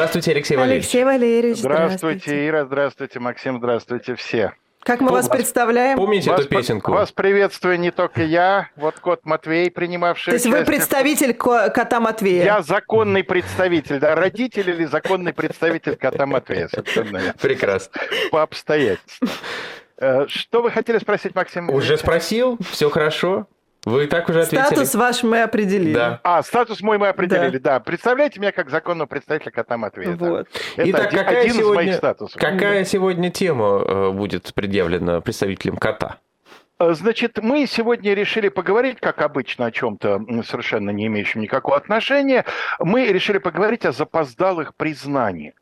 Здравствуйте, Алексей Валерьевич. Алексей Валерьевич, Здравствуйте, здравствуйте. Ира, здравствуйте, Максим, здравствуйте все. Как мы вас представляем? Помните вас, эту песенку? Вас приветствую не только я, вот кот Матвей, принимавший То есть вы представитель ко- кота Матвея? Я законный представитель, да, родитель или законный представитель кота Матвея, верно. Прекрасно. по обстоятельствам. Э, Что вы хотели спросить, Максим? Уже спросил, все хорошо. Вы и так уже ответили. Статус ваш мы определили. Да. А, статус мой мы определили, да. Представляете меня как законного представителя кота Матвея. да. Вот. Это Итак, один, какая один из моих сегодня, статусов. какая сегодня тема э, будет предъявлена представителем кота? Э, Значит, мы сегодня решили поговорить, как обычно, о чем-то совершенно не имеющем никакого отношения. Мы решили поговорить о запоздалых признаниях.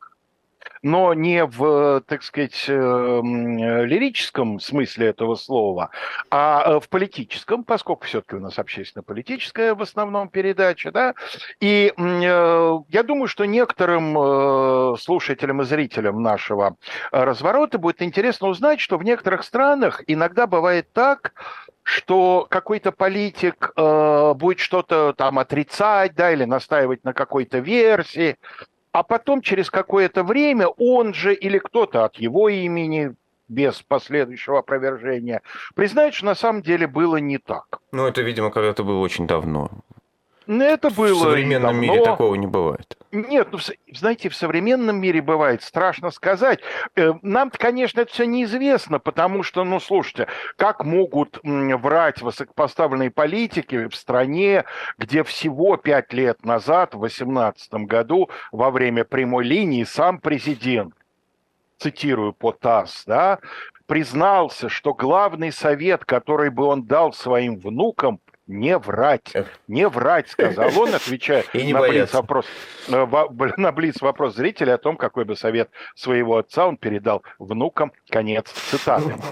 Но не в, так сказать, э, м, лирическом смысле этого слова, а э, в политическом, поскольку все-таки у нас общественно-политическая в основном передача, да. И э, я думаю, что некоторым э, слушателям и зрителям нашего э, разворота будет интересно узнать, что в некоторых странах иногда бывает так, что какой-то политик э, будет что-то там отрицать, да, или настаивать на какой-то версии, а потом через какое-то время он же или кто-то от его имени без последующего опровержения признает, что на самом деле было не так. Ну, это, видимо, когда-то было очень давно. Ну, Это было в современном давно. мире такого не бывает. Нет, ну, знаете, в современном мире бывает, страшно сказать. Э, Нам-то, конечно, это все неизвестно, потому что, ну, слушайте, как могут врать высокопоставленные политики в стране, где всего пять лет назад, в 2018 году, во время прямой линии, сам президент, цитирую по ТАСС, да, признался, что главный совет, который бы он дал своим внукам, не врать. Не врать, сказал он, отвечая на блиц вопрос, э, на блиц вопрос зрителя о том, какой бы совет своего отца он передал внукам. Конец цитаты.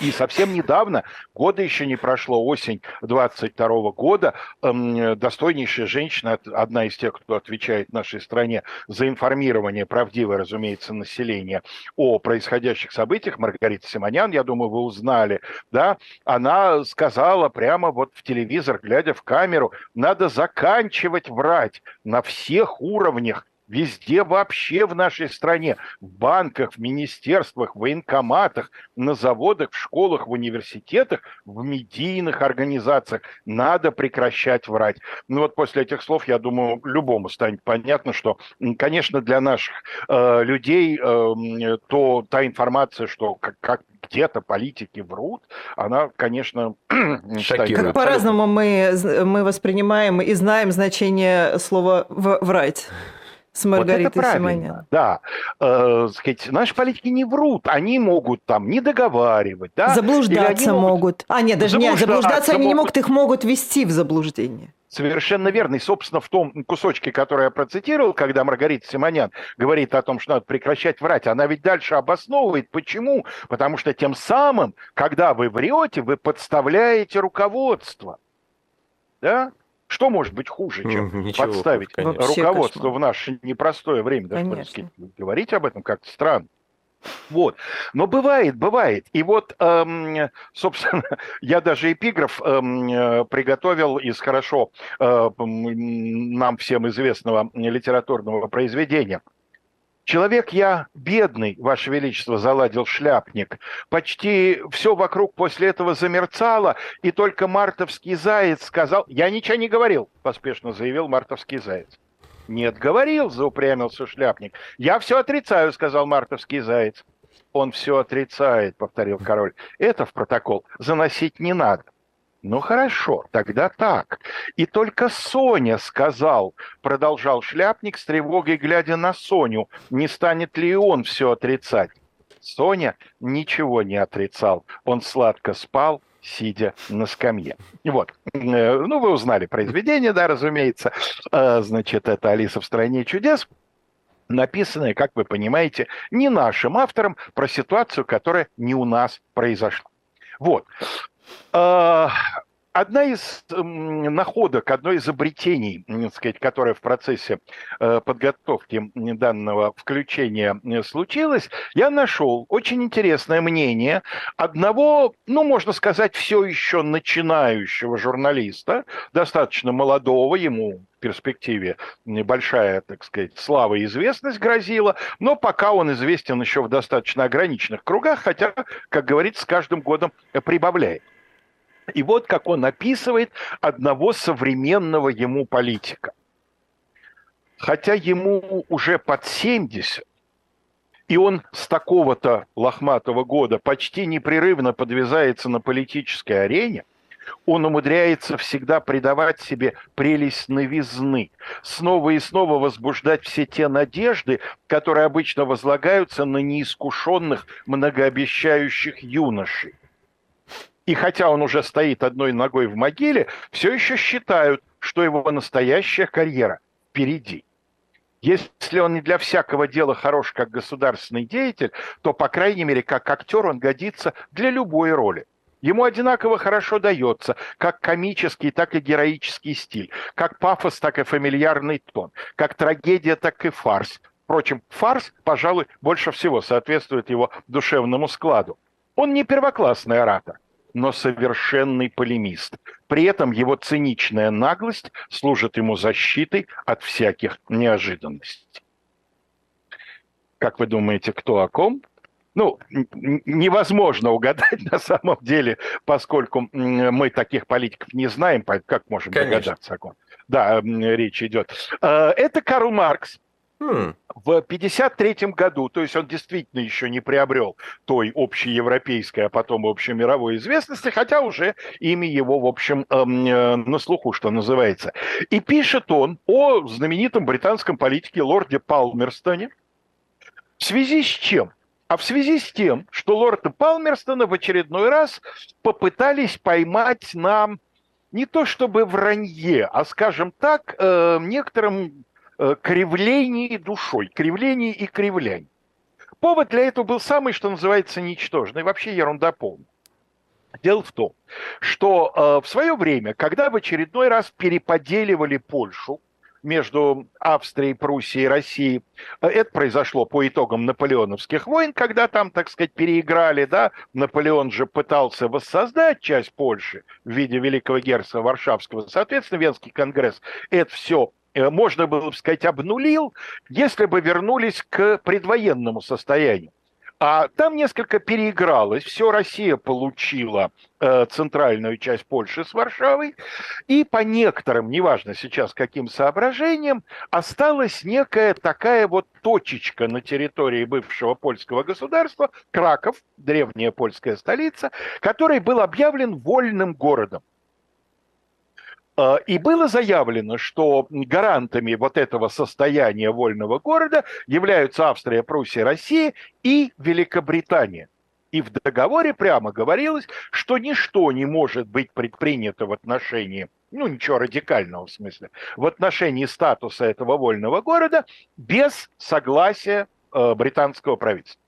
И совсем недавно, года еще не прошло, осень 22 года, эм, достойнейшая женщина, одна из тех, кто отвечает нашей стране за информирование, правдивое, разумеется, населения о происходящих событиях, Маргарита Симонян, я думаю, вы узнали, да, она сказала прямо вот в телевизор, глядя в камеру, надо заканчивать врать на всех уровнях, Везде вообще в нашей стране, в банках, в министерствах, в военкоматах, на заводах, в школах, в университетах, в медийных организациях надо прекращать врать. Ну вот после этих слов, я думаю, любому станет понятно, что, конечно, для наших э, людей э, то та информация, что как, как где-то политики врут, она, конечно, Шокирует. Как по-разному мы, з- мы воспринимаем и знаем значение слова «в- «врать» с Вот это Маргаритой правильно, Симонян. да. Э, сказать, наши политики не врут, они могут там не договаривать, да. Заблуждаться они могут. А, нет, даже нет, Заблуждаться заблуждаться они не могут. могут, их могут вести в заблуждение. Совершенно верно. И, собственно, в том кусочке, который я процитировал, когда Маргарита Симонян говорит о том, что надо прекращать врать, она ведь дальше обосновывает. Почему? Потому что тем самым, когда вы врете, вы подставляете руководство. Да? Что может быть хуже, чем ничего, подставить конечно. Руководство в наше непростое время? Даже, Конечно. говорить об этом как-то странно. Вот. Но бывает, бывает. И вот, эм, собственно, я даже эпиграф эм, приготовил из хорошо э, нам всем известного литературного произведения. Человек я бедный, Ваше Величество, заладил шляпник. Почти все вокруг после этого замерцало, и только мартовский заяц сказал... Я ничего не говорил, поспешно заявил мартовский заяц. Нет, говорил, заупрямился шляпник. Я все отрицаю, сказал мартовский заяц. Он все отрицает, повторил король. Это в протокол заносить не надо. Ну хорошо, тогда так. И только Соня сказал, продолжал шляпник с тревогой, глядя на Соню, не станет ли он все отрицать. Соня ничего не отрицал. Он сладко спал, сидя на скамье. Вот. Э, Ну, вы узнали произведение, да, разумеется. Э, Значит, это «Алиса в стране чудес», написанное, как вы понимаете, не нашим автором про ситуацию, которая не у нас произошла. Вот. Э, Одна из находок, одно из изобретений, так сказать, которое в процессе э, подготовки данного включения э, случилось, я нашел очень интересное мнение одного, ну, можно сказать, все еще начинающего журналиста, достаточно молодого, ему перспективе небольшая, так сказать, слава и известность грозила, но пока он известен еще в достаточно ограниченных кругах, хотя, как говорится, с каждым годом прибавляет. И вот как он описывает одного современного ему политика. Хотя ему уже под 70, и он с такого-то лохматого года почти непрерывно подвязается на политической арене, он умудряется всегда придавать себе прелесть новизны, снова и снова возбуждать все те надежды, которые обычно возлагаются на неискушенных, многообещающих юношей. И хотя он уже стоит одной ногой в могиле, все еще считают, что его настоящая карьера впереди. Если он не для всякого дела хорош как государственный деятель, то, по крайней мере, как актер он годится для любой роли. Ему одинаково хорошо дается как комический, так и героический стиль, как пафос, так и фамильярный тон, как трагедия, так и фарс. Впрочем, фарс, пожалуй, больше всего соответствует его душевному складу. Он не первоклассный оратор, но совершенный полемист. При этом его циничная наглость служит ему защитой от всяких неожиданностей. Как вы думаете, кто о ком? Ну, невозможно угадать на самом деле, поскольку мы таких политиков не знаем, как можем Конечно. догадаться о ком. Да, речь идет. Э, это Карл Маркс, Hmm. В 1953 году, то есть он действительно еще не приобрел той общеевропейской, а потом общемировой известности, хотя уже имя его, в общем, эм, э, на слуху, что называется. И пишет он о знаменитом британском политике лорде Палмерстоне, в связи с чем? А в связи с тем, что лорда Палмерстона в очередной раз попытались поймать на не то чтобы вранье, а, скажем так, э, некоторым кривлении душой, кривлении и кривлянь. Повод для этого был самый, что называется, ничтожный, вообще ерунда полная. Дело в том, что э, в свое время, когда в очередной раз переподеливали Польшу между Австрией, Пруссией и Россией, э, это произошло по итогам наполеоновских войн, когда там, так сказать, переиграли, да, Наполеон же пытался воссоздать часть Польши в виде Великого Герцога Варшавского, соответственно, Венский конгресс это все Э, можно было бы сказать, обнулил, если бы вернулись к предвоенному состоянию. А там несколько переигралось. Все Россия получила э, центральную часть Польши с Варшавой. И по некоторым, неважно сейчас каким соображениям, осталась некая такая вот точечка на территории бывшего польского государства, Краков, древняя польская столица, который был объявлен вольным городом. А, и было заявлено, что гарантами вот этого состояния вольного города являются Австрия, Пруссия, Россия и Великобритания. И в договоре прямо говорилось, что ничто не может быть предпринято в отношении, ну ничего радикального в смысле, в отношении статуса этого вольного города без согласия э, британского правительства.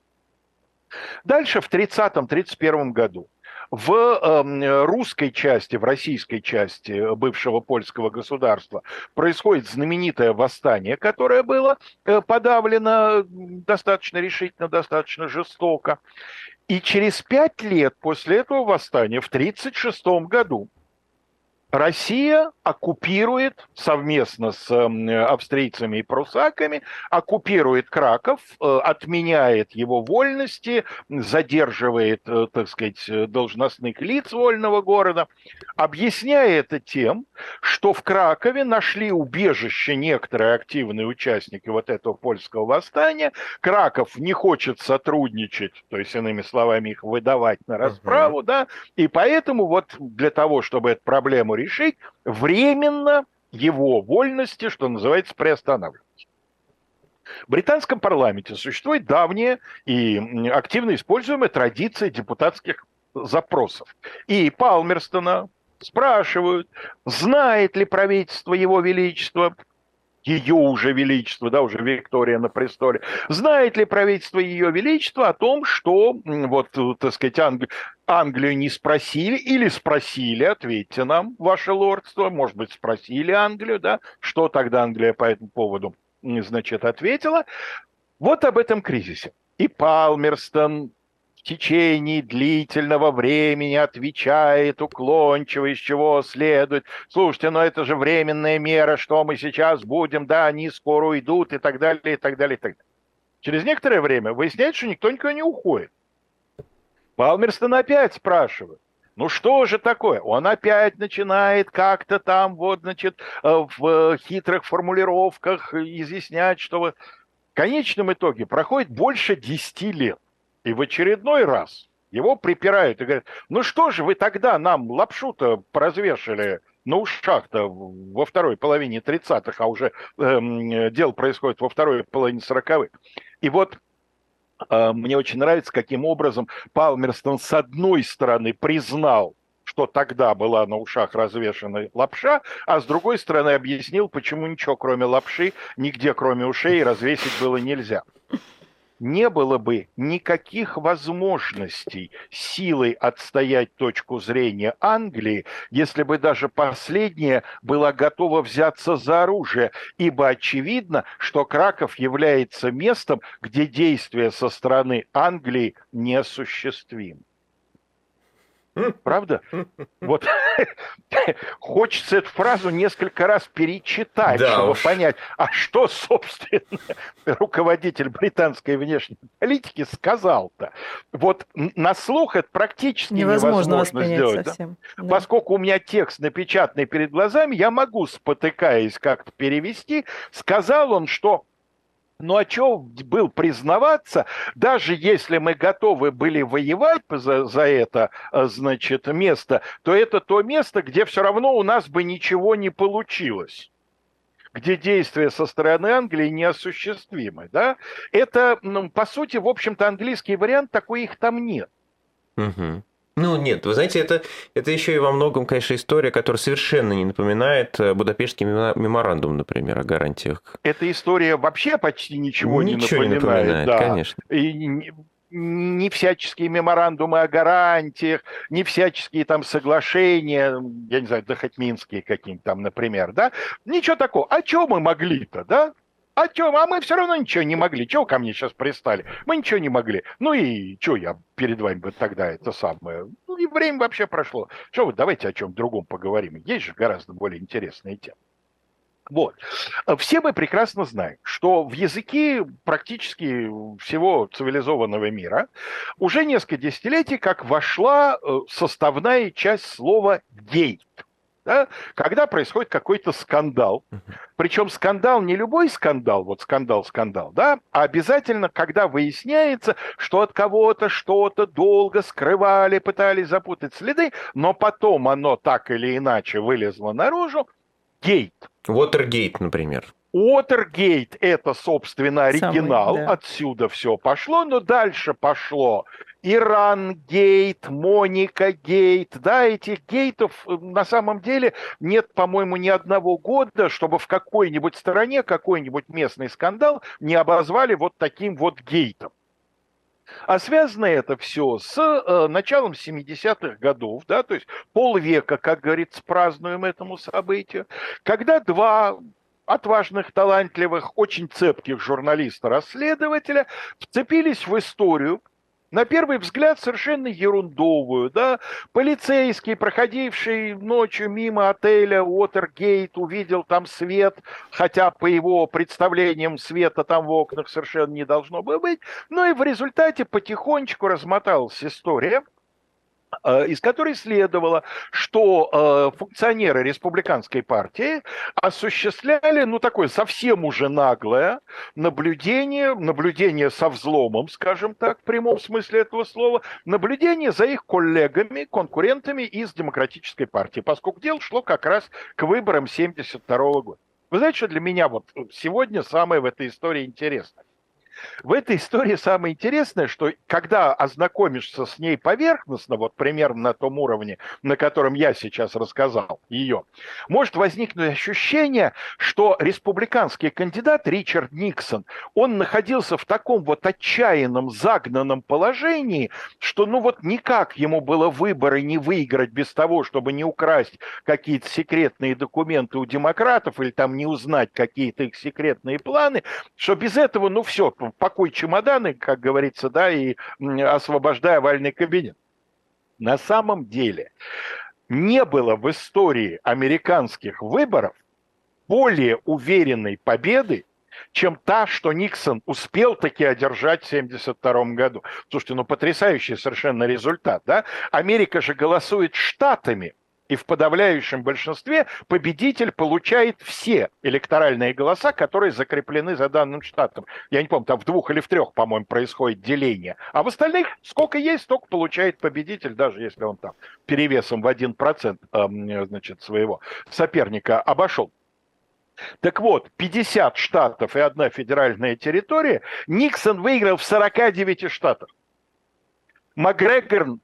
Дальше в 30-31 году в эм, русской части, в российской части бывшего польского государства происходит знаменитое восстание, которое было э, подавлено достаточно решительно, достаточно жестоко. И через пять лет после этого восстания, в 1936 году, Россия оккупирует совместно с австрийцами и прусаками, оккупирует Краков, э, отменяет его вольности, задерживает, э, так сказать, должностных лиц вольного города, объясняя это тем, что в Кракове нашли убежище некоторые активные участники вот этого польского восстания. Краков не хочет сотрудничать, то есть, иными словами, их выдавать на расправу, uh-huh. да, и поэтому вот для того, чтобы эту проблему решить, временно его вольности, что называется, приостанавливать. В британском парламенте существует давняя и активно используемая традиция депутатских запросов. И Палмерстона спрашивают, знает ли правительство его величества ее уже величество, да, уже Виктория на престоле, знает ли правительство ее величества о том, что, вот, так сказать, Англи... Англию не спросили или спросили, ответьте нам, ваше лордство, может быть, спросили Англию, да, что тогда Англия по этому поводу, значит, ответила. Вот об этом кризисе. И Палмерстон в течение длительного времени отвечает уклончиво, из чего следует. Слушайте, но это же временная мера, что мы сейчас будем, да, они скоро уйдут и так далее, и так далее, и так далее. Через некоторое время выясняется, что никто никуда не уходит. Палмерстон опять спрашивает. Ну что же такое? Он опять начинает как-то там вот, значит, э, в хитрых формулировках изъяснять, что в конечном итоге проходит больше 10 лет. И в очередной раз его припирают и говорят, ну что же вы тогда нам лапшу-то поразвешали на ушах-то во второй половине 30-х, а уже эм, дело происходит во второй половине 40-х. И вот э, мне очень нравится, каким образом Палмерстон с одной стороны признал, что тогда была на ушах развешена лапша, а с другой стороны объяснил, почему ничего кроме лапши нигде кроме ушей развесить было нельзя не было бы никаких возможностей силой отстоять точку зрения Англии, если бы даже последняя была готова взяться за оружие, ибо очевидно, что Краков является местом, где действия со стороны Англии неосуществимы. Правда? Вот хочется эту фразу несколько раз перечитать, да чтобы уж. понять, а что, собственно, руководитель британской внешней политики сказал-то. Вот на слух это практически невозможно, невозможно сделать. Совсем. Да? Да. Поскольку у меня текст напечатанный перед глазами, я могу, спотыкаясь, как-то перевести. Сказал он, что ну а что был признаваться, даже если мы готовы были воевать за, за это, э, значит, место, то это то место, где все равно у нас бы ничего не получилось где действия со стороны Англии неосуществимы, да? Это, ну, по сути, в общем-то, английский вариант, такой их там нет. Угу. Ну, нет, вы знаете, это, это еще и во многом, конечно, история, которая совершенно не напоминает э, Будапештский меморандум, например, о гарантиях. Эта история вообще почти ничего, ничего не напоминает. Не напоминает да. конечно. И не всяческие меморандумы о гарантиях, не всяческие там соглашения, я не знаю, да хоть минские какие-нибудь там, например, да, ничего такого. А что мы могли-то, да? А чё, а мы все равно ничего не могли. Чего ко мне сейчас пристали? Мы ничего не могли. Ну и что я перед вами бы тогда это самое? Ну и время вообще прошло. Что вы, давайте о чем другом поговорим. Есть же гораздо более интересные темы. Вот. Все мы прекрасно знаем, что в языке практически всего цивилизованного мира уже несколько десятилетий как вошла э, составная часть слова «гейт» да, когда происходит какой-то скандал. Причем скандал не любой скандал, вот скандал-скандал, да, а обязательно, когда выясняется, что от кого-то что-то долго скрывали, пытались запутать следы, но потом оно так или иначе вылезло наружу, гейт. Уотергейт, например. Уотергейт – это, собственно, оригинал, Самый, да. отсюда все пошло, но дальше пошло Иран Гейт, Моника Гейт, да, этих гейтов э, на самом деле нет, по-моему, ни одного года, чтобы в какой-нибудь стране какой-нибудь местный скандал не обозвали вот таким вот гейтом. А связано это все с э, началом 70-х годов, да, то есть полвека, как говорится, празднуем этому событию, когда два отважных, талантливых, очень цепких журналиста-расследователя вцепились в историю, на первый взгляд совершенно ерундовую, да, полицейский, проходивший ночью мимо отеля Уотергейт, увидел там свет, хотя по его представлениям света там в окнах совершенно не должно было быть, но и в результате потихонечку размоталась история, из которой следовало, что э, функционеры республиканской партии осуществляли, ну, такое совсем уже наглое наблюдение, наблюдение со взломом, скажем так, в прямом смысле этого слова, наблюдение за их коллегами, конкурентами из демократической партии, поскольку дело шло как раз к выборам 72 года. Вы знаете, что для меня вот сегодня самое в этой истории интересное? В этой истории самое интересное, что когда ознакомишься с ней поверхностно, вот примерно на том уровне, на котором я сейчас рассказал ее, может возникнуть ощущение, что республиканский кандидат Ричард Никсон, он находился в таком вот отчаянном, загнанном положении, что ну вот никак ему было выборы не выиграть без того, чтобы не украсть какие-то секретные документы у демократов или там не узнать какие-то их секретные планы, что без этого, ну все, пакуй чемоданы, как говорится, да, и освобождай овальный кабинет. На самом деле не было в истории американских выборов более уверенной победы, чем та, что Никсон успел таки одержать в 1972 году. Слушайте, ну потрясающий совершенно результат, да? Америка же голосует штатами, и в подавляющем большинстве победитель получает все электоральные голоса, которые закреплены за данным штатом. Я не помню, там в двух или в трех, по-моему, происходит деление. А в остальных сколько есть, столько получает победитель, даже если он там перевесом в 1% э, значит, своего соперника обошел. Так вот, 50 штатов и одна федеральная территория, Никсон выиграл в 49 штатах. Макгрегор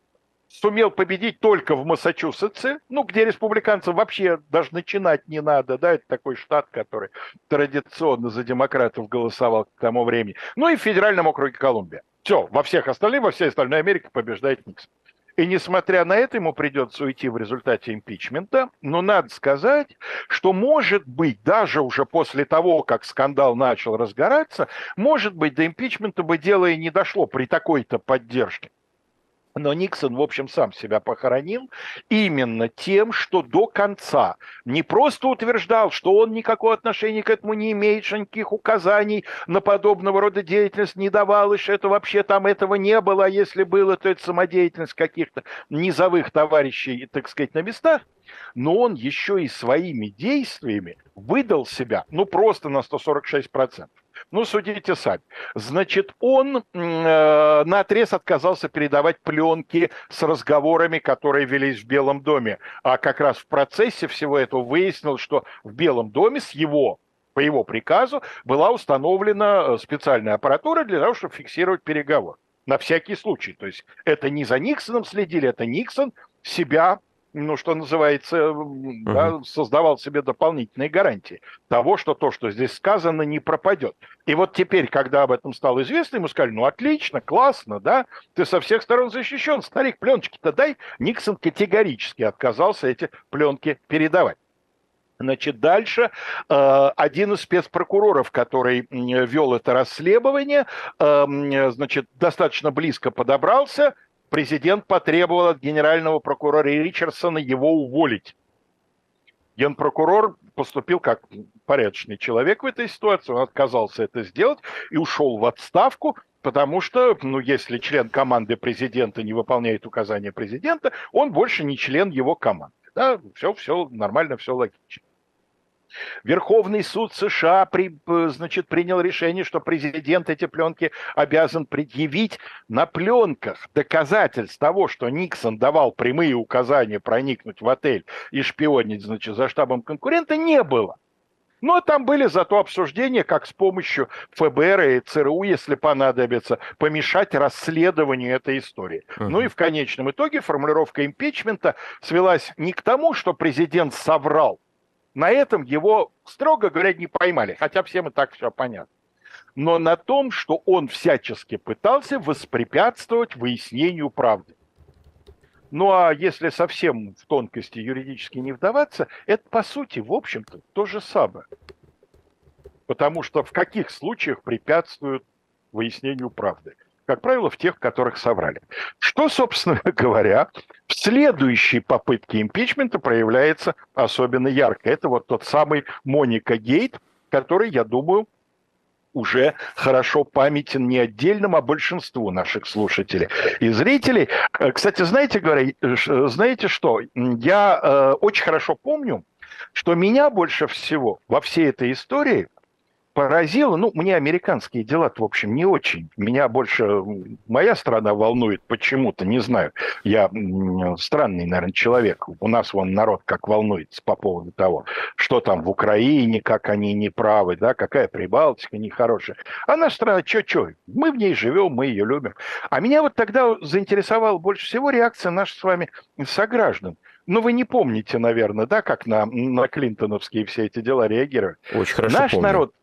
сумел победить только в Массачусетсе, ну, где республиканцам вообще даже начинать не надо, да, это такой штат, который традиционно за демократов голосовал к тому времени. Ну и в федеральном округе Колумбия. Все, во всех остальных, во всей остальной Америке побеждает Никсон. И несмотря на это, ему придется уйти в результате импичмента. Но надо сказать, что может быть, даже уже после того, как скандал начал разгораться, может быть, до импичмента бы дело и не дошло при такой-то поддержке. Но Никсон, в общем, сам себя похоронил именно тем, что до конца не просто утверждал, что он никакого отношения к этому не имеет, что никаких указаний на подобного рода деятельность не давал, и что это вообще там этого не было, а если было, то это самодеятельность каких-то низовых товарищей, так сказать, на местах, но он еще и своими действиями выдал себя, ну, просто на 146%. Ну, судите сами. Значит, он э, на отрез отказался передавать пленки с разговорами, которые велись в Белом доме. А как раз в процессе всего этого выяснилось, что в Белом доме с его по его приказу была установлена э, специальная аппаратура для того, чтобы фиксировать переговор. На всякий случай. То есть это не за Никсоном следили, это Никсон себя ну, что называется, uh-huh. да, создавал себе дополнительные гарантии того, что то, что здесь сказано, не пропадет. И вот теперь, когда об этом стало известно, ему сказали, ну, отлично, классно, да, ты со всех сторон защищен, старик, пленочки-то дай. Никсон категорически отказался эти пленки передавать. Значит, дальше э, один из спецпрокуроров, который вел это расследование, э, значит, достаточно близко подобрался – президент потребовал от генерального прокурора Ричардсона его уволить. Генпрокурор поступил как порядочный человек в этой ситуации, он отказался это сделать и ушел в отставку, потому что, ну, если член команды президента не выполняет указания президента, он больше не член его команды. Да, все, все нормально, все логично. Верховный суд США при, значит, принял решение, что президент эти пленки обязан предъявить на пленках доказательств того, что Никсон давал прямые указания проникнуть в отель и шпионить значит, за штабом конкурента, не было. Но там были зато обсуждения, как с помощью ФБР и ЦРУ, если понадобится, помешать расследованию этой истории. Uh-huh. Ну и в конечном итоге формулировка импичмента свелась не к тому, что президент соврал, на этом его, строго говоря, не поймали, хотя всем и так все понятно. Но на том, что он всячески пытался воспрепятствовать выяснению правды. Ну а если совсем в тонкости юридически не вдаваться, это по сути, в общем-то, то же самое. Потому что в каких случаях препятствуют выяснению правды? Как правило, в тех, которых соврали. Что, собственно говоря, в следующей попытке импичмента проявляется особенно ярко. Это вот тот самый Моника Гейт, который, я думаю, уже хорошо памятен не отдельным, а большинству наших слушателей и зрителей. Э, кстати, знаете, говоря, э, знаете что? Я э, очень хорошо помню, что меня больше всего во всей этой истории поразило, ну, мне американские дела в общем, не очень. Меня больше моя страна волнует почему-то, не знаю. Я странный, наверное, человек. У нас вон народ как волнуется по поводу того, что там в Украине, как они неправы, да, какая Прибалтика нехорошая. А наша страна, чё-чё, мы в ней живем, мы ее любим. А меня вот тогда заинтересовала больше всего реакция наших с вами сограждан. Ну, вы не помните, наверное, да, как на, на клинтоновские все эти дела реагировали. Очень хорошо Наш помню. народ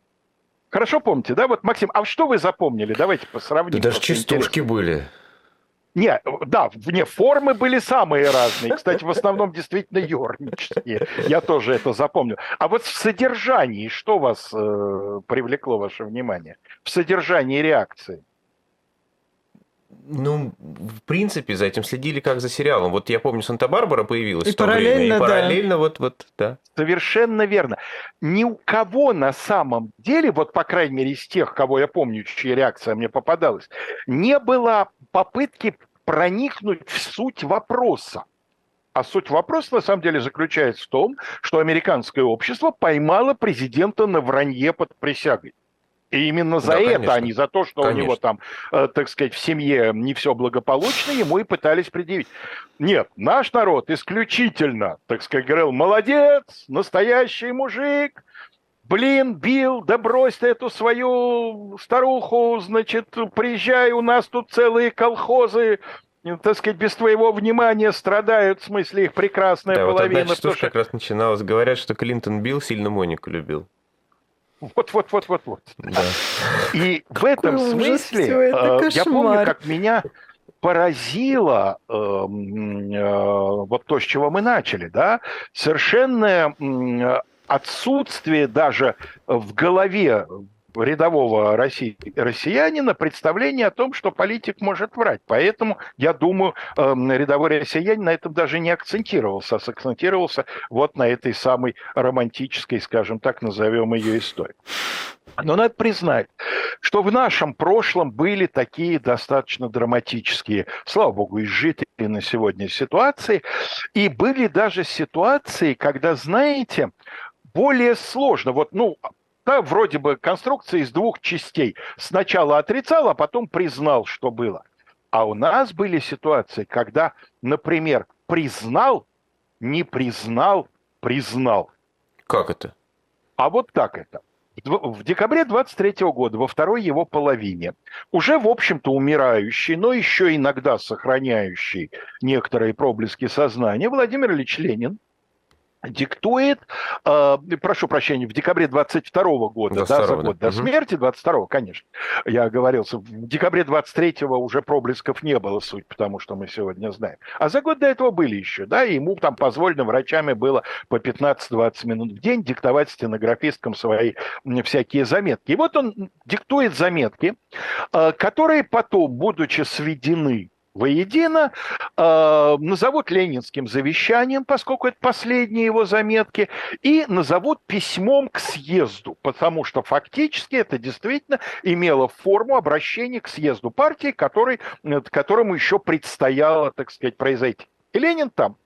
Хорошо помните, да? Вот, Максим, а что вы запомнили? Давайте посравним. Да даже частушки были. Не, да, вне формы были самые разные. Кстати, в основном действительно юрнические. Я тоже это запомнил. А вот в содержании, что вас э, привлекло ваше внимание? В содержании реакции? Ну, в принципе, за этим следили как за сериалом. Вот я помню, Санта-Барбара появилась И в то параллельно, время. И да. параллельно вот, вот, да. Совершенно верно. Ни у кого на самом деле, вот по крайней мере из тех, кого я помню, чья реакция мне попадалась, не было попытки проникнуть в суть вопроса. А суть вопроса на самом деле заключается в том, что американское общество поймало президента на вранье под присягой. И именно за Да, это, конечно. а не за то, что у него Конечно. там, э, так сказать, в семье не все благополучно, ему и пытались предъявить. Нет, наш народ исключительно, так сказать, говорил, молодец, настоящий мужик, блин, бил, да брось ты эту свою старуху, значит, приезжай, у нас тут целые колхозы, так сказать, без твоего внимания страдают, в смысле, их прекрасная Да, вот половина. одна потому частушка как раз начиналась. Говорят, что Клинтон бил, сильно Монику любил. Вот-вот-вот-вот-вот. Да. И в этом смысле это, э, я помню, как меня поразило э, э, вот то, с чего мы начали, да, совершенное э, отсутствие даже в голове рядового росси- россиянина представление о том, что политик может врать. Поэтому, я думаю, эм, рядовой россиянин на этом даже не акцентировался, а сакцентировался вот на этой самой романтической, скажем так, назовем ее истории. Но надо признать, что в нашем прошлом были такие достаточно драматические, слава богу, изжитые на сегодня ситуации. И были даже ситуации, когда, знаете, более сложно. Вот, ну, да, вроде бы конструкция из двух частей. Сначала отрицал, а потом признал, что было. А у нас были ситуации, когда, например, признал, не признал, признал. Как это? А вот так это. В декабре 23 года, во второй его половине, уже, в общем-то, умирающий, но еще иногда сохраняющий некоторые проблески сознания, Владимир Ильич Ленин диктует, э, прошу прощения, в декабре 22 года, да, 22-го, за год да. до Мгм. смерти, 22 конечно, я оговорился, в декабре 23-го уже проблесков не было, суть, потому что мы сегодня знаем. А за год до этого были еще, да, и ему там позволено врачами было по 15-20 минут в день диктовать стенографисткам свои всякие заметки. И вот он диктует заметки, э, которые потом, будучи сведены воедино, э, назовут ленинским завещанием, поскольку это последние его заметки, и назовут письмом к съезду, потому что фактически это действительно имело форму обращения к съезду партии, который, которому еще предстояло, так сказать, произойти. И Ленин там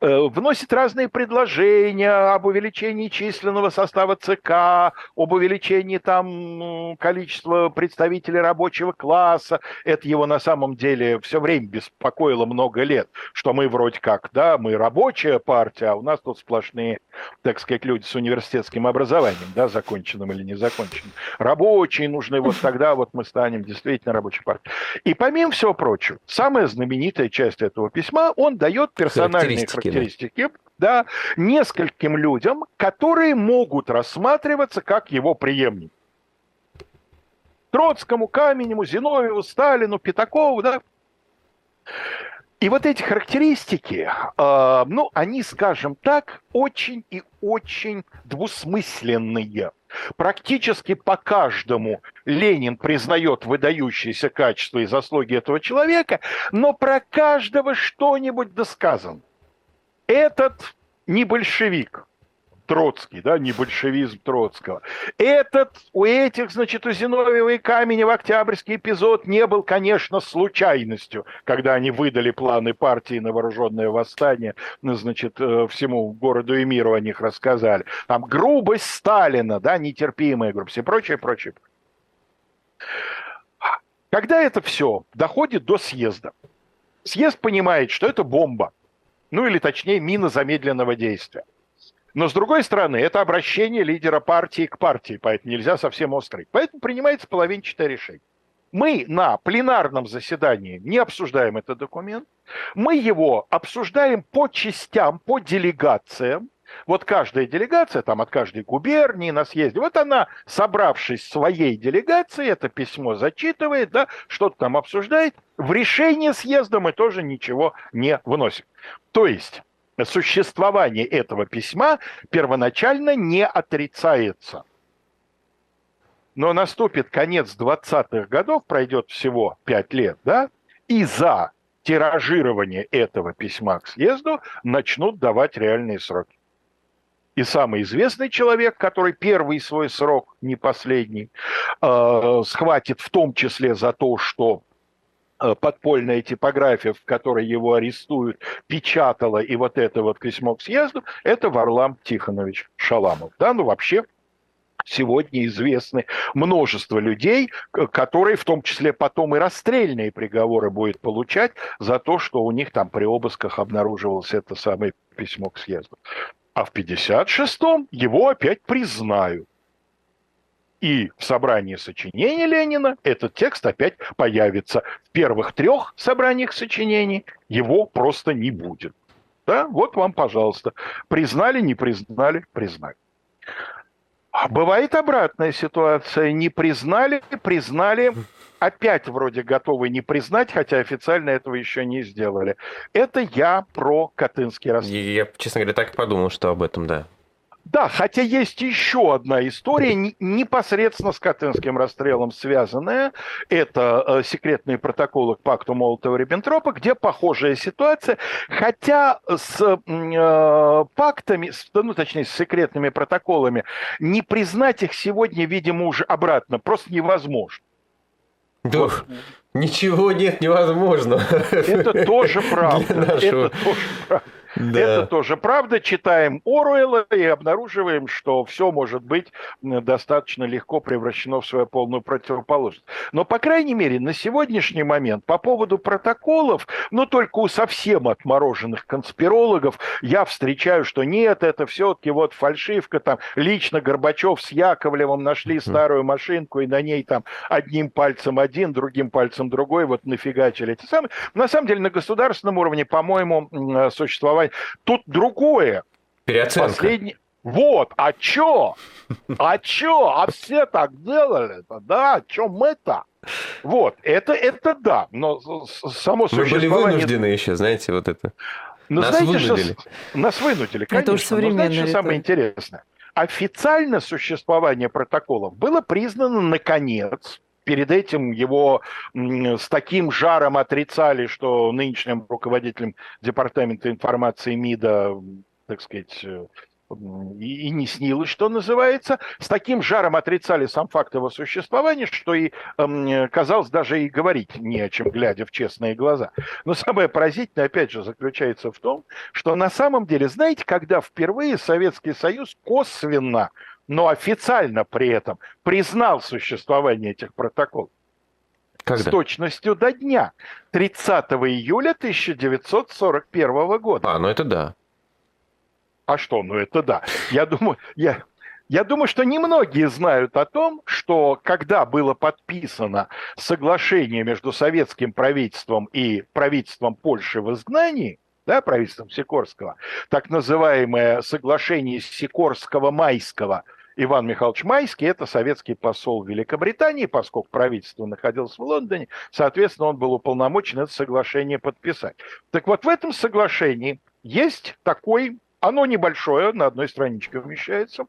вносит разные предложения об увеличении численного состава ЦК, об увеличении там м, количества представителей рабочего класса. Это его на самом деле все время беспокоило много лет, что мы вроде как, да, мы рабочая партия, а у нас тут сплошные, так сказать, люди с университетским образованием, да, законченным или незаконченным. Рабочие нужны, вот тогда вот мы станем действительно рабочей партией. И помимо всего прочего, самая знаменитая часть этого письма, он дает персональные Характеристики, да. характеристики, да, нескольким людям, которые могут рассматриваться как его преемники. Троцкому, Каменему, Зиновьеву, Сталину, Пятакову, да. И вот эти характеристики, э, ну, они, скажем так, очень и очень двусмысленные. Практически по каждому Ленин признает выдающиеся качества и заслуги этого человека, но про каждого что-нибудь досказан. Этот не большевик, Троцкий, да, не большевизм Троцкого. Этот, у этих, значит, у Зиновьева и Каменева октябрьский эпизод не был, конечно, случайностью, когда они выдали планы партии на вооруженное восстание, ну, значит, э, всему городу и миру о них рассказали. Там грубость Сталина, да, нетерпимая грубость и прочее, прочее. Когда это все доходит до съезда, съезд понимает, что это бомба, ну или точнее мина замедленного действия. Но, с другой стороны, это обращение лидера партии к партии, поэтому нельзя совсем острый. Поэтому принимается половинчатое решение. Мы на пленарном заседании не обсуждаем этот документ, мы его обсуждаем по частям, по делегациям, Вот каждая делегация, там от каждой губернии на съезде, вот она, собравшись своей делегацией, это письмо зачитывает, да, что-то там обсуждает, в решение съезда мы тоже ничего не выносим. То есть существование этого письма первоначально не отрицается. Но наступит конец 20-х годов, пройдет всего 5 лет, да, и за тиражирование этого письма к съезду начнут давать реальные сроки. И самый известный человек, который первый свой срок, не последний, э, схватит в том числе за то, что э, подпольная типография, в которой его арестуют, печатала и вот это вот письмо к съезду, это Варлам Тихонович Шаламов. Да, ну вообще сегодня известны множество людей, которые в том числе потом и расстрельные приговоры будет получать за то, что у них там при обысках обнаруживалось это самое письмо к съезду. А в 56-м его опять признают. И в собрании сочинений Ленина этот текст опять появится. В первых трех собраниях сочинений его просто не будет. Да, вот вам, пожалуйста. Признали, не признали, признали. А бывает обратная ситуация. Не признали, признали, опять вроде готовы не признать, хотя официально этого еще не сделали. Это я про Катынский расстрел. Я, честно говоря, так и подумал, что об этом, да. Да, хотя есть еще одна история, непосредственно с Катынским расстрелом связанная. Это э, секретные протоколы к пакту Молотова-Риббентропа, где похожая ситуация, хотя с э, пактами, с, ну, точнее, с секретными протоколами, не признать их сегодня, видимо, уже обратно просто невозможно. Да, вот. ничего нет невозможно. Это тоже правда. Это тоже правда. Да. Это тоже правда. Читаем Оруэлла и обнаруживаем, что все может быть достаточно легко превращено в свою полную противоположность. Но, по крайней мере, на сегодняшний момент по поводу протоколов, но только у совсем отмороженных конспирологов я встречаю, что нет, это все-таки вот фальшивка, там лично Горбачев с Яковлевым нашли старую машинку и на ней там одним пальцем один, другим пальцем другой, вот нафигачили эти самые. На самом деле на государственном уровне, по-моему, существование давай. Тут другое. Переоценка. Последний... Вот, а чё? А чё? А все так делали-то, да? А чё мы-то? Вот, это, это да, но само Мы были вынуждены еще, знаете, вот это. Ну, нас знаете, вынудили. Что, нас вынудили, конечно. Это уж современное. Но знаете, что самое интересное? Официально существование протоколов было признано, наконец, перед этим его с таким жаром отрицали, что нынешним руководителем Департамента информации МИДа, так сказать, э, и, не снилось, что называется. С таким жаром отрицали сам факт его существования, что и э, казалось даже и говорить не о чем, глядя в честные глаза. Но самое поразительное, опять же, заключается в том, что на самом деле, знаете, когда впервые Советский Союз косвенно но официально при этом признал существование этих протоколов. Когда? С точностью до дня. 30 июля 1941 года. А, ну это да. А что, ну это да. Я думаю, я, я думаю, что немногие знают о том, что когда было подписано соглашение между советским правительством и правительством Польши в изгнании, да, правительством Сикорского, так называемое соглашение Сикорского-Майского, Иван Михайлович Майский, это советский посол Великобритании, поскольку правительство находилось в Лондоне, соответственно, он был уполномочен это соглашение подписать. Так вот, в этом соглашении есть такой, оно небольшое, на одной страничке вмещается,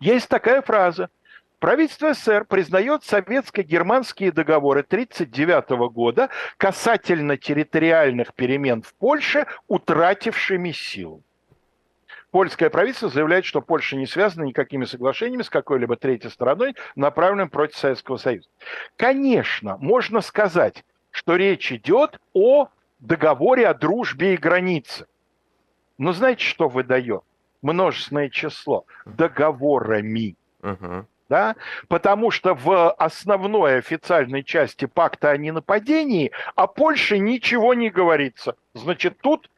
есть такая фраза, Правительство СССР признает советско-германские договоры 1939 года касательно территориальных перемен в Польше, утратившими силу. Польское правительство заявляет, что Польша не связана никакими соглашениями с какой-либо третьей стороной, направленными против Советского Союза. Конечно, можно сказать, что речь идет о договоре о дружбе и границе. Но знаете, что выдает? Множественное число. Договорами. Угу да, потому что в основной официальной части пакта о ненападении о Польше ничего не говорится. Значит, тут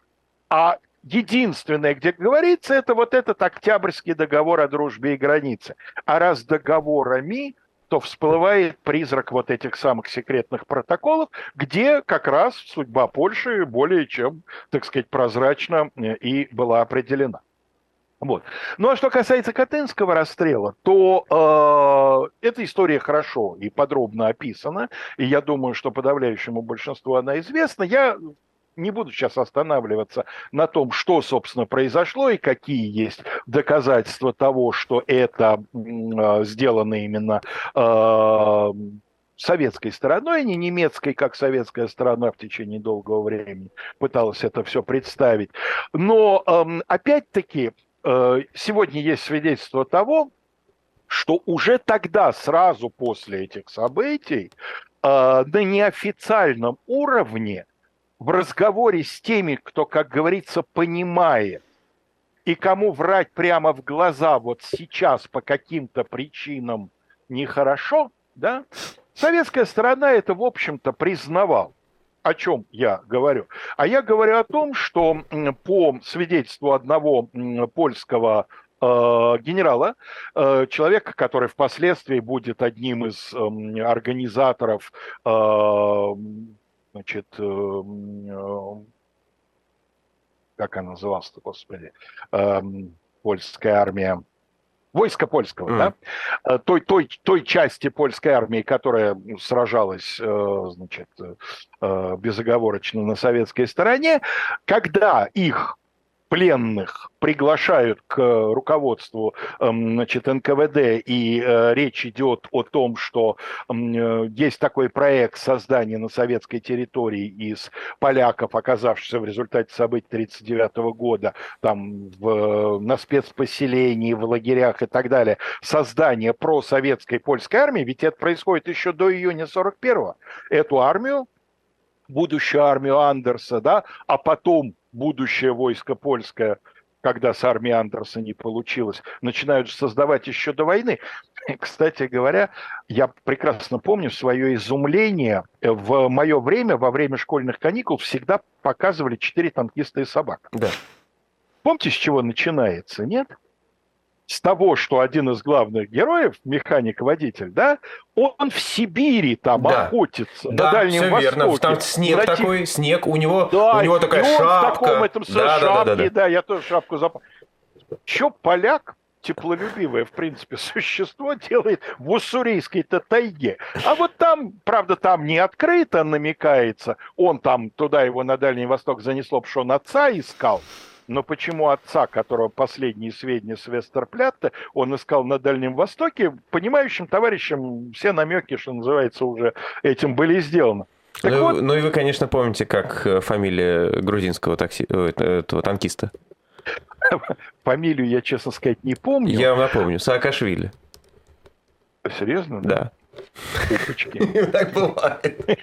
а единственное, где говорится, это вот этот Октябрьский договор о дружбе и границе. А раз договорами, то всплывает призрак вот этих самых секретных протоколов, где как раз судьба Польши более чем, так сказать, прозрачно э, и была определена. Вот. Ну а что касается Катынского расстрела, то э, эта история хорошо и подробно описана, и я думаю, что подавляющему большинству она известна. Я не буду сейчас останавливаться на том, что, собственно, произошло и какие есть доказательства того, что это э, сделано именно э, советской стороной, а не немецкой, как советская сторона в течение долгого времени пыталась это все представить. Но опять-таки Э, сегодня есть свидетельство того, что уже тогда, сразу после этих событий, э, на неофициальном уровне, в разговоре с теми, кто, как говорится, понимает, и кому врать прямо в глаза вот сейчас по каким-то причинам нехорошо, да, советская сторона это, в общем-то, признавала. О чем я говорю? А я говорю о том, что по свидетельству одного польского э, генерала, э, человека, который впоследствии будет одним из э, организаторов значит, как она называлась-то, господи, польская армия, войска польского, mm. да, э, той, той, той части польской армии, которая сражалась, э, значит, э, безоговорочно на советской стороне, когда их пленных приглашают к руководству эм, значит, НКВД, и э, речь идет о том, что э, есть такой проект создания на советской территории из поляков, оказавшихся в результате событий 1939 года там в, на спецпоселении, в лагерях и так далее, создание просоветской польской армии, ведь это происходит еще до июня 41-го. Эту армию будущую армию Андерса, да, а потом будущее войско польское, когда с армией Андерса не получилось, начинают создавать еще до войны. Кстати говоря, я прекрасно помню свое изумление. В мое время, во время школьных каникул, всегда показывали четыре танкиста и собак. Да. Помните, с чего начинается, нет? С того, что один из главных героев, механик-водитель, да, он в Сибири там да. охотится, да, на Дальнем все Востоке. верно. Там снег Найти... такой, снег, у него, да, у него такая и шапка. в таком этом да, шапке, да, да, да, да. я тоже шапку запомнил. Че поляк теплолюбивое, в принципе, существо делает в уссурийской-то тайге. А вот там, правда, там не открыто намекается, он там, туда его на Дальний Восток занесло, потому что он отца искал, но почему отца, которого последние сведения с Вестерплятта, он искал на Дальнем Востоке, понимающим товарищам все намеки, что называется, уже этим были сделаны. Так ну, вот, ну и вы, конечно, помните, как э, фамилия грузинского такси... Э, этого танкиста. Фамилию я, честно сказать, не помню. Я вам напомню. Саакашвили. Серьезно? Да. Пупочки. Так бывает.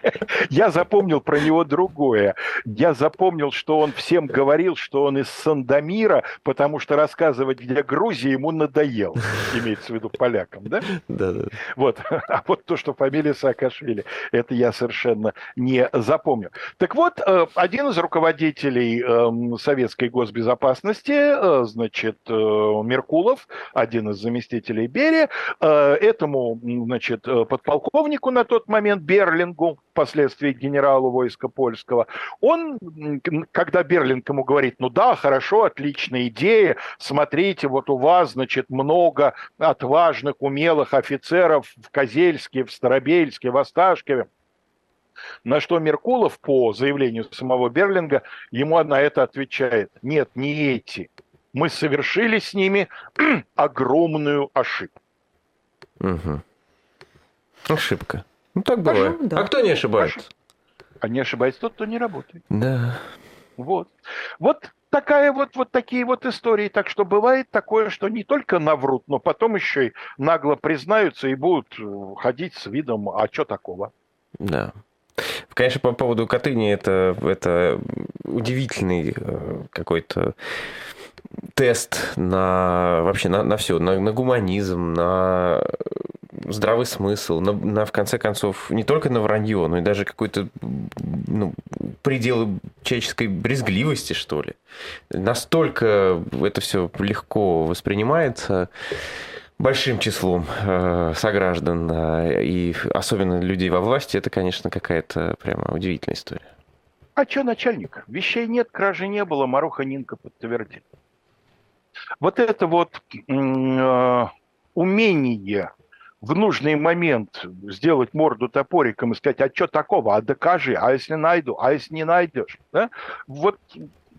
Я запомнил про него другое. Я запомнил, что он всем говорил, что он из Сандомира, потому что рассказывать, где Грузия, ему надоел. Имеется в виду полякам, да? Да, да. Вот. А вот то, что фамилия Саакашвили, это я совершенно не запомню. Так вот, э, один из руководителей эм, советской госбезопасности, э, значит, э, Меркулов, один из заместителей Берия, этому, значит, подполковнику на тот момент Берлингу, впоследствии генералу войска польского, он, когда Берлинг ему говорит, ну да, хорошо, отличная идея, смотрите, вот у вас, значит, много отважных, умелых офицеров в Козельске, в Старобельске, в Осташкове, на что Меркулов, по заявлению самого Берлинга, ему на это отвечает, нет, не эти, мы совершили с ними огромную ошибку. Угу. Ошибка. Ну, так бывает. Да. А кто не ошибается? А не ошибается тот, кто не работает. Да. Вот. Вот такая вот, вот такие вот истории. Так что бывает такое, что не только наврут, но потом еще и нагло признаются и будут э, ходить с видом, а что такого? Да. Конечно, по поводу Катыни это, это удивительный э, какой-то тест на вообще на, на все, на, на гуманизм, на здравый смысл, на, на, в конце концов, не только на вранье, но и даже какой-то ну, пределы человеческой брезгливости, что ли. Настолько это все легко воспринимается большим числом э, сограждан, э, и особенно людей во власти, это, конечно, какая-то прямо удивительная история. А что начальник? Вещей нет, кражи не было, Маруха Нинка подтвердит. Вот это вот э, умение в нужный момент сделать морду топориком и сказать, а что такого, а докажи, а если найду, а если не найдешь, да? Вот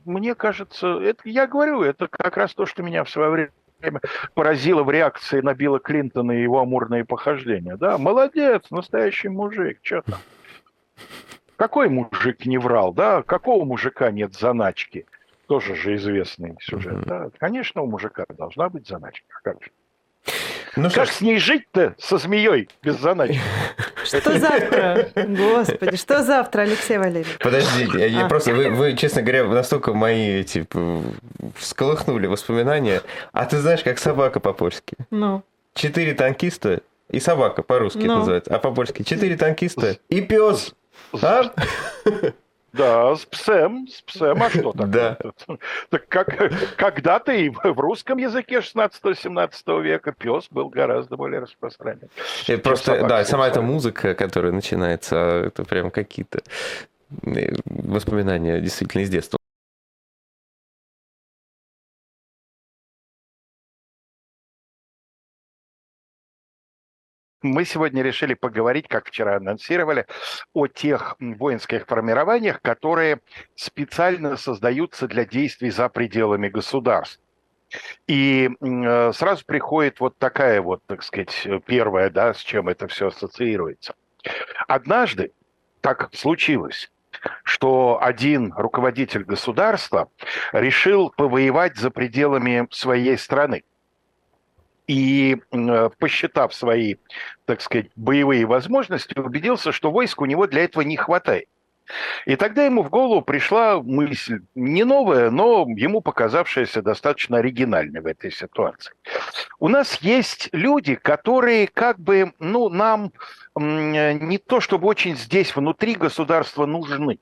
мне кажется, это, я говорю, это как раз то, что меня в свое время поразило в реакции на Билла Клинтона и его амурные похождения. Да, молодец, настоящий мужик, что там? Какой мужик не врал, да? Какого мужика нет заначки? Тоже же известный сюжет. Да? Конечно, у мужика должна быть заначка. Как же? Ну, как с ней жить-то, со змеей, без заначки? Что завтра? Господи, что завтра, Алексей Валерьевич? Подождите, я а. просто, вы, вы, честно говоря, настолько мои, типа, всколыхнули воспоминания. А ты знаешь, как собака по-польски? Ну? Четыре танкиста и собака по-русски ну. называется, а по-польски четыре танкиста и пес. А? Да, с псем, с псем, а что такое? Да. Так как когда-то и в русском языке 16-17 века пес был гораздо более распространен. И просто, да, сама эта музыка, которая начинается, это прям какие-то э, воспоминания действительно из детства. Мы сегодня решили поговорить, как вчера анонсировали, о тех воинских формированиях, которые специально создаются для действий за пределами государств. И э, сразу приходит вот такая вот, так сказать, первая, да, с чем это все ассоциируется. Однажды так случилось, что один руководитель государства решил повоевать за пределами своей страны и, э, посчитав свои, так сказать, боевые возможности, убедился, что войск у него для этого не хватает. И тогда ему в голову пришла мысль, не новая, но ему показавшаяся достаточно оригинальной в этой ситуации. У нас есть люди, которые как бы, ну, нам не то чтобы очень здесь внутри государства нужны.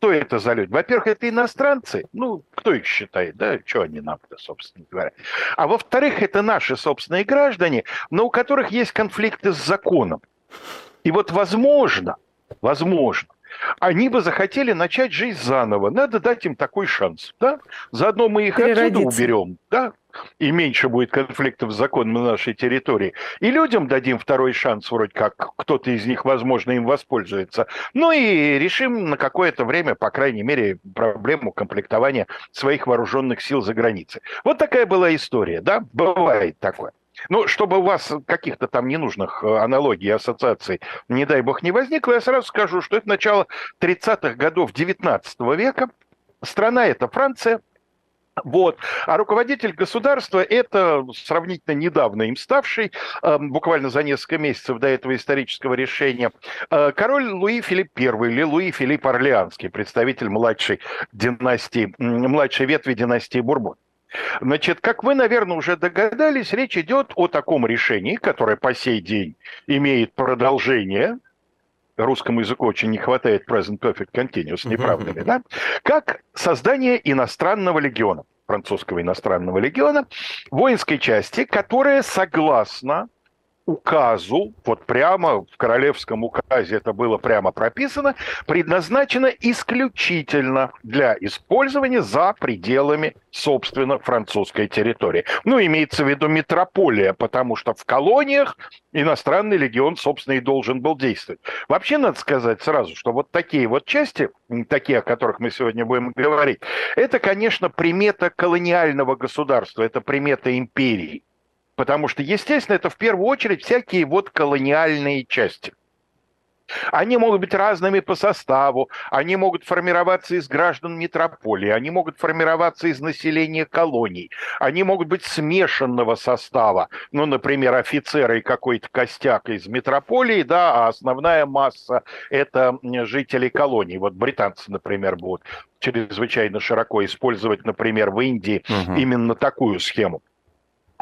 Что это за люди? Во-первых, это иностранцы. Ну, кто их считает, да? Что они нам-то, собственно говоря. А во-вторых, это наши собственные граждане, но у которых есть конфликты с законом. И вот возможно, возможно, они бы захотели начать жизнь заново. Надо дать им такой шанс. Да? Заодно мы их отсюда уберем. Да? И меньше будет конфликтов с законом на нашей территории. И людям дадим второй шанс, вроде как кто-то из них, возможно, им воспользуется. Ну и решим на какое-то время, по крайней мере, проблему комплектования своих вооруженных сил за границей. Вот такая была история, да? Бывает такое. Ну, чтобы у вас каких-то там ненужных э, аналогий, ассоциаций, не дай бог, не возникло, я сразу скажу, что это начало 30-х годов 19 века. Страна это Франция, вот. А руководитель государства – это сравнительно недавно им ставший, эм, буквально за несколько месяцев до этого исторического решения, э, король Луи Филипп I или Луи Филипп Орлеанский, представитель младшей династии, младшей ветви династии Бурбон. Значит, как вы, наверное, уже догадались, речь идет о таком решении, которое по сей день имеет продолжение – русскому языку очень не хватает present perfect continuous, не правда ли, да? Как создание иностранного легиона, французского иностранного легиона, воинской части, которая согласно указу, вот прямо в королевском указе это было прямо прописано, предназначено исключительно для использования за пределами, собственно, французской территории. Ну, имеется в виду метрополия, потому что в колониях иностранный легион, собственно, и должен был действовать. Вообще, надо сказать сразу, что вот такие вот части, такие, о которых мы сегодня будем говорить, это, конечно, примета колониального государства, это примета империи. Потому что, естественно, это в первую очередь всякие вот колониальные части. Они могут быть разными по составу, они могут формироваться из граждан метрополии, они могут формироваться из населения колоний, они могут быть смешанного состава, ну, например, офицеры и какой-то костяк из метрополии, да, а основная масса – это жители колоний. Вот британцы, например, будут чрезвычайно широко использовать, например, в Индии угу. именно такую схему.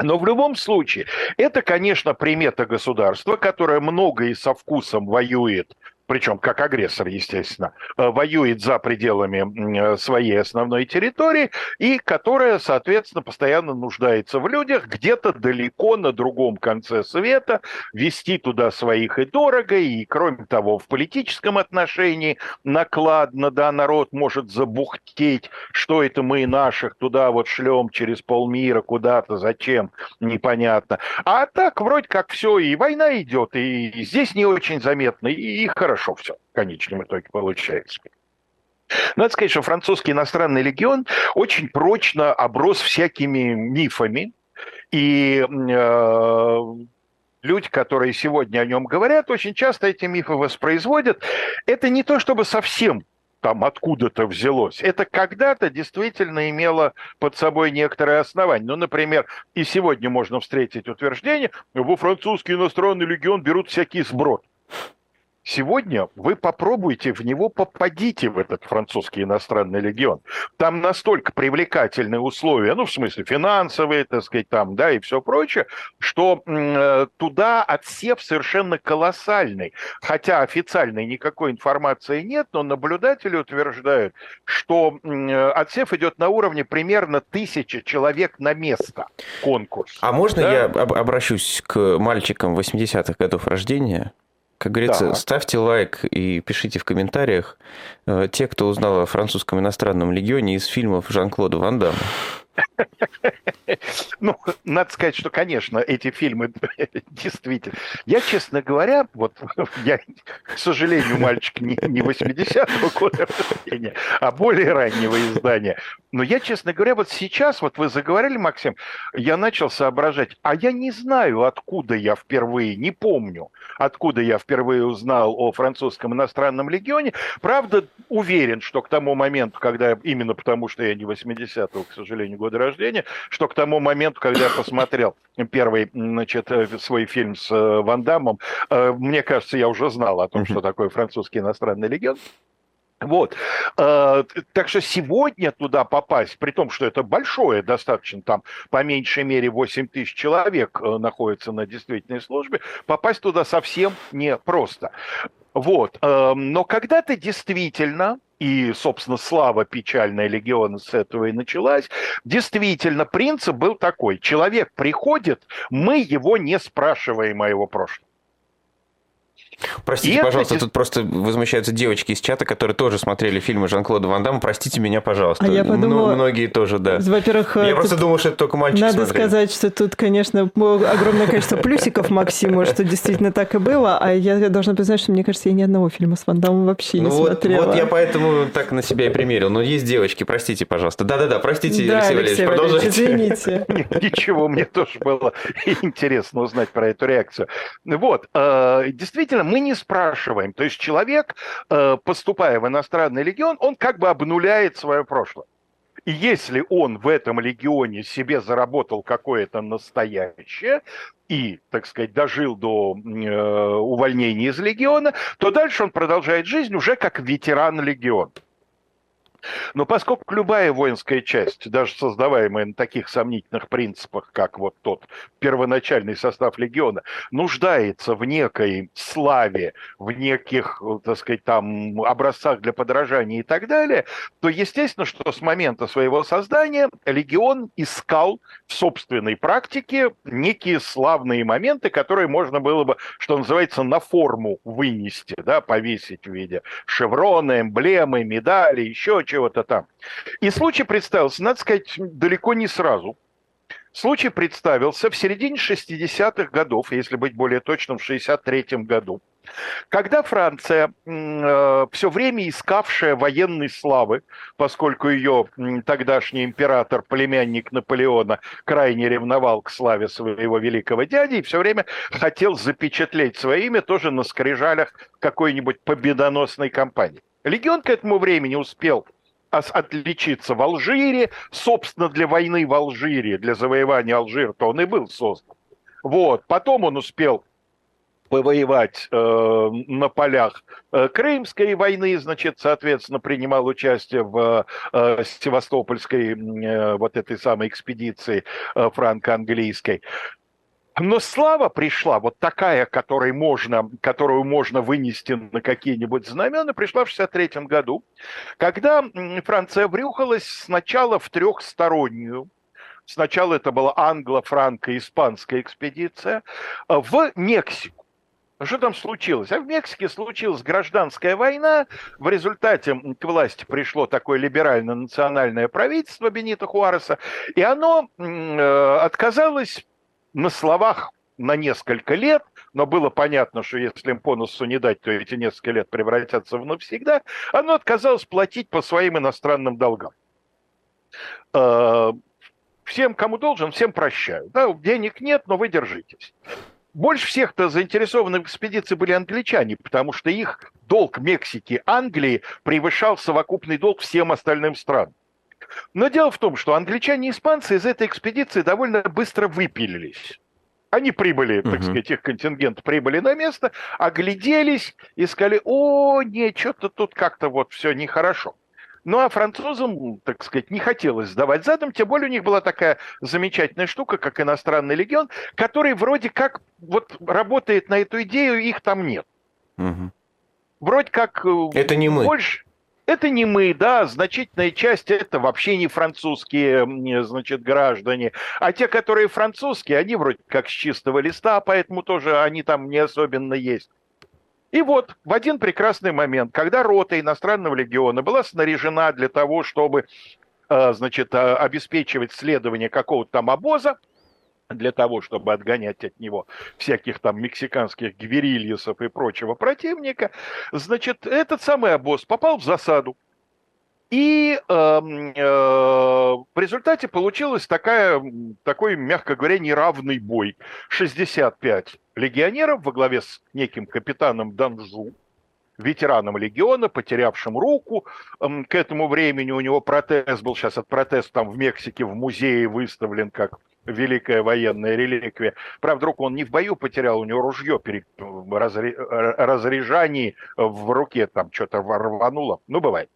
Но в любом случае, это, конечно, примета государства, которое много и со вкусом воюет причем как агрессор, естественно, э, воюет за пределами своей основной территории и которая, соответственно, постоянно нуждается в людях где-то далеко на другом конце света, вести туда своих и дорого, и, кроме того, в политическом отношении накладно, да, народ может забухтеть, что это мы наших туда вот шлем через полмира куда-то, зачем, непонятно. А так вроде как все, и война идет, и здесь не очень заметно, и хорошо хорошо все в конечном итоге получается. Надо сказать, что французский иностранный легион очень прочно оброс всякими мифами. И э, люди, которые сегодня о нем говорят, очень часто эти мифы воспроизводят. Это не то, чтобы совсем там откуда-то взялось. Это когда-то действительно имело под собой некоторые основания. Ну, например, и сегодня можно встретить утверждение, во французский иностранный легион берут всякий сброд. Сегодня вы попробуйте в него попадите в этот французский иностранный легион. Там настолько привлекательные условия, ну, в смысле финансовые, так сказать, там, да, и все прочее, что э, туда отсев совершенно колоссальный. Хотя официальной никакой информации нет, но наблюдатели утверждают, что э, отсев идет на уровне примерно тысячи человек на место конкурс. А можно да? я обращусь к мальчикам 80-х годов рождения? Как говорится, да. ставьте лайк и пишите в комментариях э, те, кто узнал о французском иностранном легионе из фильмов Жан-Клода Ван Дамма. Ну, надо сказать, что, конечно, эти фильмы действительно... Я, честно говоря, вот я, к сожалению, мальчик не, не 80-го года рождения, а более раннего издания. Но я, честно говоря, вот сейчас, вот вы заговорили, Максим, я начал соображать, а я не знаю, откуда я впервые, не помню, откуда я впервые узнал о французском иностранном легионе. Правда, уверен, что к тому моменту, когда именно потому, что я не 80-го, к сожалению, года рождения, что к тому моменту, когда я посмотрел первый, значит, э, свой фильм с э, Ван Даммом, э, мне кажется, я уже знал о том, что такое французский иностранный легион. Вот. Так что сегодня туда попасть, при том, что это большое достаточно, там по меньшей мере 8 тысяч человек находится на действительной службе, попасть туда совсем непросто. Вот. Но когда ты действительно и, собственно, слава печальная легиона с этого и началась, действительно, принцип был такой. Человек приходит, мы его не спрашиваем о его прошлом. Простите, и пожалуйста, это... тут просто возмущаются девочки из чата, которые тоже смотрели фильмы Жан-Клода Ван Дамма. Простите меня, пожалуйста. А я подумала... Ну, многие тоже, да. Во-первых... Я просто думал, что это только мальчики Надо смотрели. сказать, что тут, конечно, огромное количество плюсиков Максиму, что действительно так и было. А я должна признать, что мне кажется, я ни одного фильма с Ван Даммом вообще ну не вот, смотрела. Вот я поэтому так на себя и примерил. Но есть девочки, простите, пожалуйста. Да-да-да, простите, да, Алексей, Алексей Валерьевич, продолжайте. Извините. Ничего, мне тоже было интересно узнать про эту реакцию. Вот, э, действительно, мы не спрашиваем. То есть человек, э, поступая в иностранный легион, он как бы обнуляет свое прошлое. И если он в этом легионе себе заработал какое-то настоящее и, так сказать, дожил до э, увольнения из легиона, то дальше он продолжает жизнь уже как ветеран легиона. Но поскольку любая воинская часть, даже создаваемая на таких сомнительных принципах, как вот тот первоначальный состав легиона, нуждается в некой славе, в неких, так сказать, там образцах для подражания и так далее, то естественно, что с момента своего создания легион искал в собственной практике некие славные моменты, которые можно было бы, что называется, на форму вынести, да, повесить в виде шеврона, эмблемы, медали, еще чего-то там. И случай представился, надо сказать, далеко не сразу. Случай представился в середине 60-х годов, если быть более точным, в 63-м году, когда Франция, э, все время искавшая военной славы, поскольку ее тогдашний император, племянник Наполеона, крайне ревновал к славе своего великого дяди и все время хотел запечатлеть свое имя тоже на скрижалях какой-нибудь победоносной кампании. Легион к этому времени успел отличиться в Алжире. Собственно, для войны в Алжире, для завоевания Алжира-то он и был создан. Вот. Потом он успел повоевать э, на полях э, Крымской войны, значит, соответственно, принимал участие в э, Севастопольской э, вот этой самой экспедиции э, франко-английской. Но слава пришла, вот такая, которой можно, которую можно вынести на какие-нибудь знамена, пришла в 1963 году, когда Франция врюхалась сначала в трехстороннюю, сначала это была англо-франко-испанская экспедиция, в Мексику. Что там случилось? А в Мексике случилась гражданская война. В результате к власти пришло такое либерально-национальное правительство Бенита Хуареса, и оно э, отказалось на словах на несколько лет, но было понятно, что если им по носу не дать, то эти несколько лет превратятся в навсегда, оно отказалось платить по своим иностранным долгам. Э, всем, кому должен, всем прощаю. Да, денег нет, но вы держитесь. Больше всех-то заинтересованы в экспедиции были англичане, потому что их долг Мексики, Англии превышал совокупный долг всем остальным странам. Но дело в том, что англичане и испанцы из этой экспедиции довольно быстро выпилились. Они прибыли, так сказать, их контингент прибыли на место, огляделись и сказали, о, нет, что-то тут как-то вот все нехорошо. Ну, а французам, так сказать, не хотелось сдавать задом, тем более у них была такая замечательная штука, как иностранный легион, который вроде как вот работает на эту идею, их там нет. Угу. Вроде как... Э, это не мы. Больше... Это не мы, да, значительная часть это вообще не французские, значит, граждане. А те, которые французские, они вроде как с чистого листа, поэтому тоже они там не особенно есть. И вот в один прекрасный момент, когда рота иностранного легиона была снаряжена для того, чтобы э, значит, э, обеспечивать следование какого-то там обоза, для того, чтобы отгонять от него всяких там мексиканских гверильесов и прочего противника, значит, этот самый обоз попал в засаду. И э, э, в результате получилось такая, такой, мягко говоря, неравный бой. 65 легионеров во главе с неким капитаном Данжу, ветераном легиона, потерявшим руку. К этому времени у него протез был, сейчас от протез там в Мексике в музее выставлен как великая военная реликвия. Правда, руку он не в бою потерял, у него ружье при разряжании в руке там что-то рвануло. Ну, бывает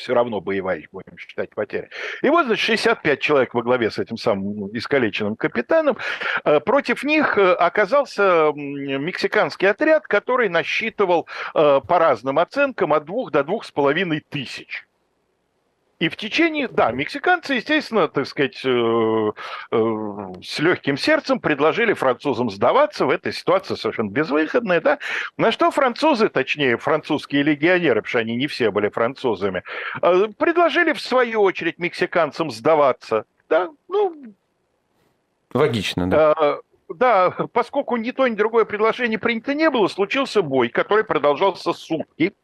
все равно боевая, будем считать потери. И вот, значит, 65 человек во главе с этим самым искалеченным капитаном. Э, против них э, оказался мексиканский отряд, который насчитывал э, по разным оценкам от двух до двух с половиной тысяч. И в течение, да, мексиканцы, естественно, так сказать, э, э, с легким сердцем предложили французам сдаваться в этой ситуации совершенно безвыходная, да, на что французы, точнее, французские легионеры, потому что они не все были французами, э, предложили в свою очередь мексиканцам сдаваться, да, ну... Логично, да. Да, поскольку ни то, ни другое предложение принято не было, случился бой, который продолжался сутки.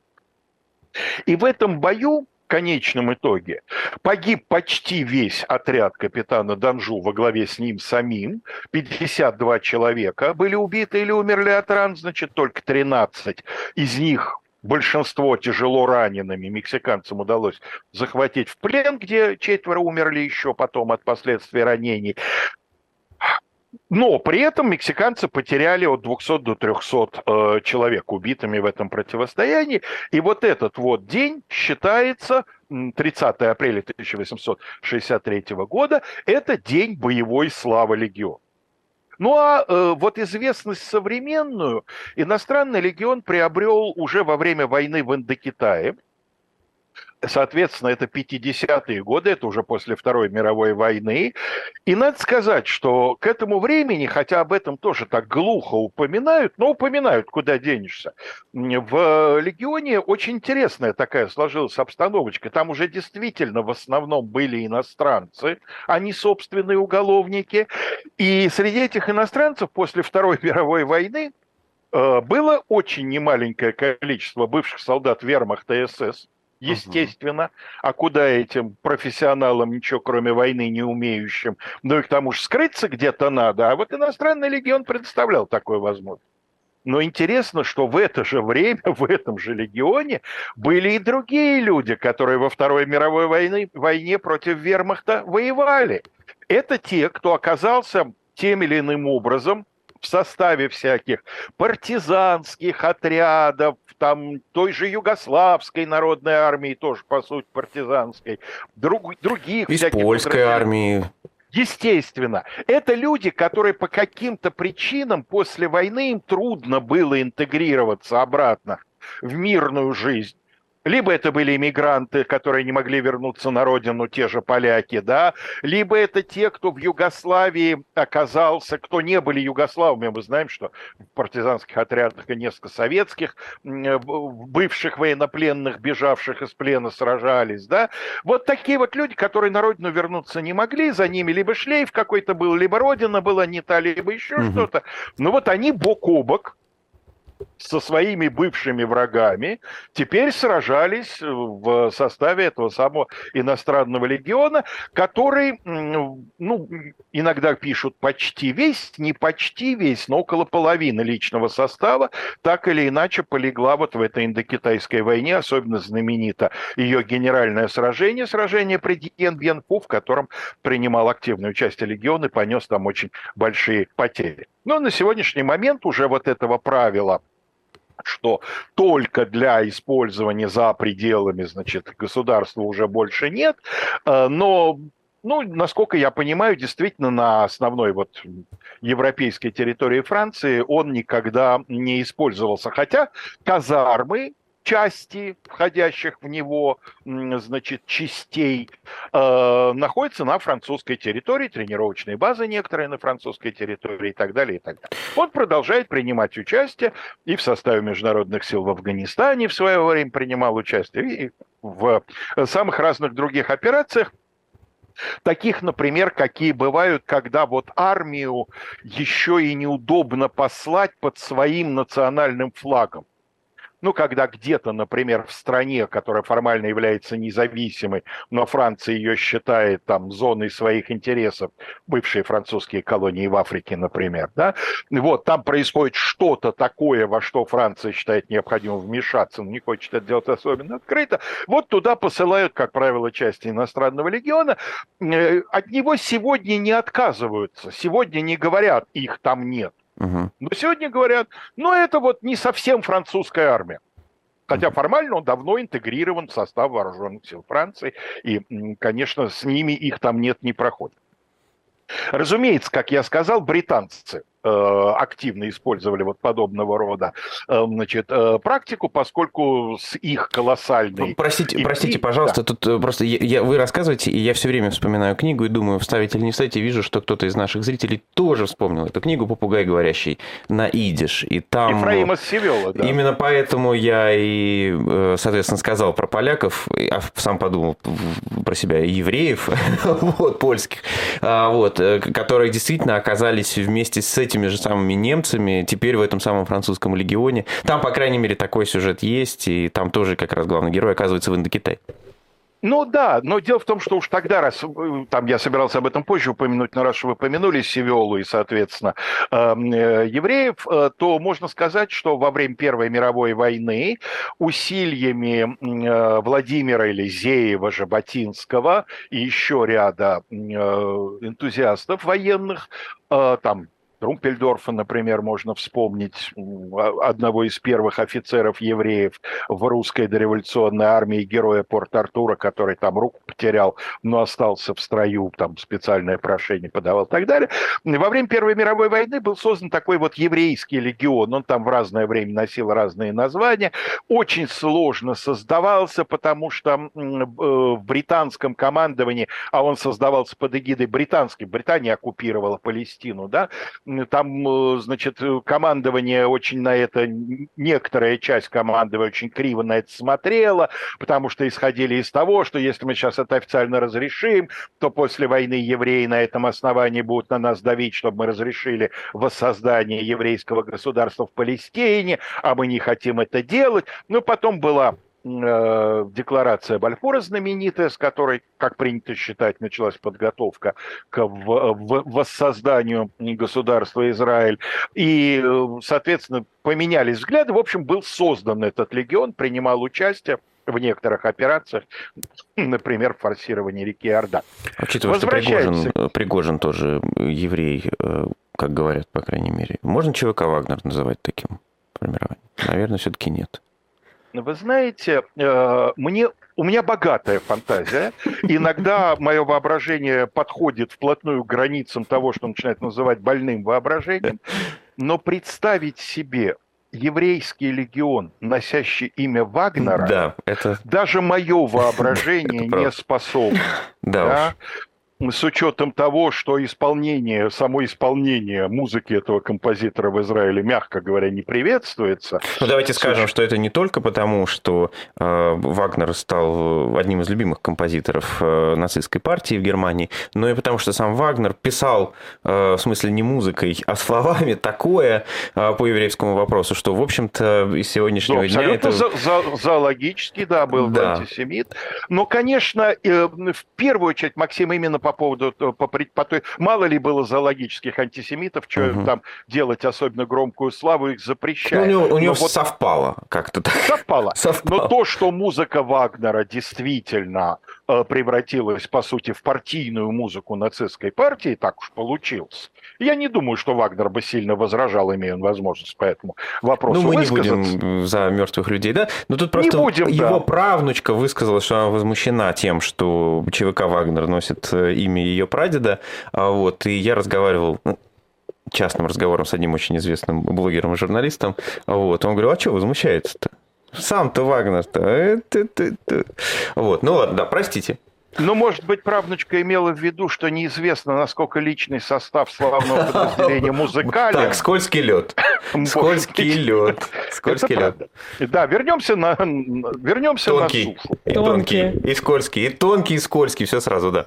И в этом бою конечном итоге погиб почти весь отряд капитана Данжу во главе с ним самим. 52 человека были убиты или умерли от ран, значит, только 13 из них большинство тяжело ранеными мексиканцам удалось захватить в плен, где четверо умерли еще потом от последствий ранений. Но при этом мексиканцы потеряли от 200 до 300 э, человек убитыми в этом противостоянии. И вот этот вот день считается 30 апреля 1863 года, это день боевой славы легиона. Ну а э, вот известность современную иностранный легион приобрел уже во время войны в Индокитае. Соответственно, это 50-е годы, это уже после Второй мировой войны. И надо сказать, что к этому времени, хотя об этом тоже так глухо упоминают, но упоминают, куда денешься, в Легионе очень интересная такая сложилась обстановочка. Там уже действительно в основном были иностранцы, а не собственные уголовники. И среди этих иностранцев после Второй мировой войны э, было очень немаленькое количество бывших солдат вермахта СС, естественно. А куда этим профессионалам ничего, кроме войны, не умеющим? Ну и к тому же скрыться где-то надо. А вот иностранный легион предоставлял такую возможность. Но интересно, что в это же время, в этом же легионе были и другие люди, которые во Второй мировой войне, войне против вермахта воевали. Это те, кто оказался тем или иным образом в составе всяких партизанских отрядов, там той же югославской народной армии, тоже, по сути, партизанской, друг, других Из польской армии. Естественно, это люди, которые по каким-то причинам после войны им трудно было интегрироваться обратно в мирную жизнь либо это были иммигранты, которые не могли вернуться на родину, те же поляки, да, либо это те, кто в Югославии оказался, кто не были югославами. Мы знаем, что в партизанских отрядах и несколько советских бывших военнопленных, бежавших из плена, сражались, да. Вот такие вот люди, которые на родину вернуться не могли, за ними либо шлейф какой-то был, либо родина была не та, либо еще угу. что-то. Но вот они бок о бок со своими бывшими врагами теперь сражались в составе этого самого иностранного легиона, который, ну, иногда пишут почти весь, не почти весь, но около половины личного состава так или иначе полегла вот в этой индокитайской войне, особенно знаменито ее генеральное сражение, сражение при Дьен-Бьенпу, в котором принимал активное участие легион и понес там очень большие потери. Но на сегодняшний момент уже вот этого правила что только для использования за пределами, значит, государства уже больше нет, э, но ну, насколько я понимаю, действительно на основной вот европейской территории Франции он никогда не использовался. Хотя казармы части, входящих в него, значит, частей, э, находятся на французской территории, тренировочные базы некоторые на французской территории и так далее, и так далее. Он продолжает принимать участие и в составе международных сил в Афганистане в свое время принимал участие, и в самых разных других операциях, Таких, например, какие бывают, когда вот армию еще и неудобно послать под своим национальным флагом ну, когда где-то, например, в стране, которая формально является независимой, но Франция ее считает там зоной своих интересов, бывшие французские колонии в Африке, например, да, вот, там происходит что-то такое, во что Франция считает необходимым вмешаться, но не хочет это делать особенно открыто, вот туда посылают, как правило, части иностранного легиона, э, от него сегодня не отказываются, сегодня не говорят, их там нет, Угу. Но сегодня говорят, ну это вот не совсем французская армия. Хотя формально он давно интегрирован в состав вооруженных сил Франции, и, конечно, с ними их там нет, не проходит. Разумеется, как я сказал, британцы – активно использовали вот подобного рода э, значит, э, практику, поскольку с их колоссальной... Простите, простите, пожалуйста, да. тут просто я, я, вы рассказываете, и я все время вспоминаю книгу и думаю, вставить или не вставить, и вижу, что кто-то из наших зрителей тоже вспомнил эту книгу «Попугай говорящий» на идиш. И там... Ефраима Севела, да. Именно поэтому я и, соответственно, сказал про поляков, а сам подумал про себя евреев, вот, польских, а, вот, которые действительно оказались вместе с этим этими же самыми немцами, теперь в этом самом французском легионе. Там, по крайней мере, такой сюжет есть, и там тоже как раз главный герой оказывается в Индокитае. Ну да, но дело в том, что уж тогда, раз э, там я собирался об этом позже упомянуть, но раз вы помянули Севиолу и, соответственно, эм, э, евреев, э, то можно сказать, что во время Первой мировой войны усилиями Владимира Елизеева, Жаботинского и еще ряда энтузиастов военных, там Трумпельдорфа, например, можно вспомнить, одного из первых офицеров евреев в русской дореволюционной армии, героя Порт-Артура, который там руку потерял, но остался в строю, там специальное прошение подавал и так далее. Во время Первой мировой войны был создан такой вот еврейский легион, он там в разное время носил разные названия, очень сложно создавался, потому что э, в британском командовании, а он создавался под эгидой британской, Британия оккупировала Палестину, да, там, э, значит, командование очень на это, некоторая часть командования очень криво на это смотрела, потому что исходили из того, что если мы сейчас это официально разрешим, то после войны евреи на этом основании будут на нас давить, чтобы мы разрешили воссоздание еврейского государства в Палестине, а мы не хотим это делать. Но потом была Э, декларация Бальфора знаменитая, с которой, как принято считать, началась подготовка к воссозданию государства Израиль. И, э, соответственно, поменялись взгляды. В общем, был создан этот легион, принимал участие в некоторых операциях, например, в форсировании реки Орда. Учитывая, что Пригожин, Пригожин тоже еврей, э, как говорят, по крайней мере. Можно ЧВК Вагнер называть таким формированием? Наверное, все-таки нет. Вы знаете, э, мне у меня богатая фантазия. Иногда мое воображение подходит вплотную к границам того, что начинает называть больным воображением. Но представить себе еврейский легион, носящий имя Вагнера, да, это... даже мое воображение не способно. Да, да? С учетом того, что исполнение, само исполнение музыки этого композитора в Израиле, мягко говоря, не приветствуется. Ну, давайте скажем, уч... что это не только потому, что э, Вагнер стал одним из любимых композиторов э, нацистской партии в Германии, но и потому, что сам Вагнер писал, э, в смысле не музыкой, а словами такое э, по еврейскому вопросу, что, в общем-то, из сегодняшнего ну, дня это... За, за, зоологически, да, был да. антисемит. Но, конечно, э, в первую очередь, Максим, именно по поводу, э, по, по той, мало ли было зоологических антисемитов, что угу. там делать особенно громкую славу, их запрещают. Ну, у него, у него вот совпало как-то так. Совпало. совпало. Но то, что музыка Вагнера действительно Э, превратилась, по сути, в партийную музыку нацистской партии, так уж получилось. Я не думаю, что Вагнер бы сильно возражал, имея он возможность по этому вопросу Ну, мы не будем за мертвых людей, да? Но тут просто будем, его да. правнучка высказала, что она возмущена тем, что ЧВК Вагнер носит э, имя ее прадеда. А вот, и я разговаривал, ну, частным разговором с одним очень известным блогером и журналистом. Вот, он говорил, а что возмущается-то? Сам-то Вагнер-то. Э, вот, ну ладно, да, простите. Ну, может быть, правнучка имела в виду, что неизвестно, насколько личный состав славного подразделения музыкален. Так, скользкий лед. Скользкий лед. Скользкий лед. Да, вернемся на, вернемся тонкий, на сушу. И тонкий, и скользкий, и тонкий, и скользкий, все сразу, да.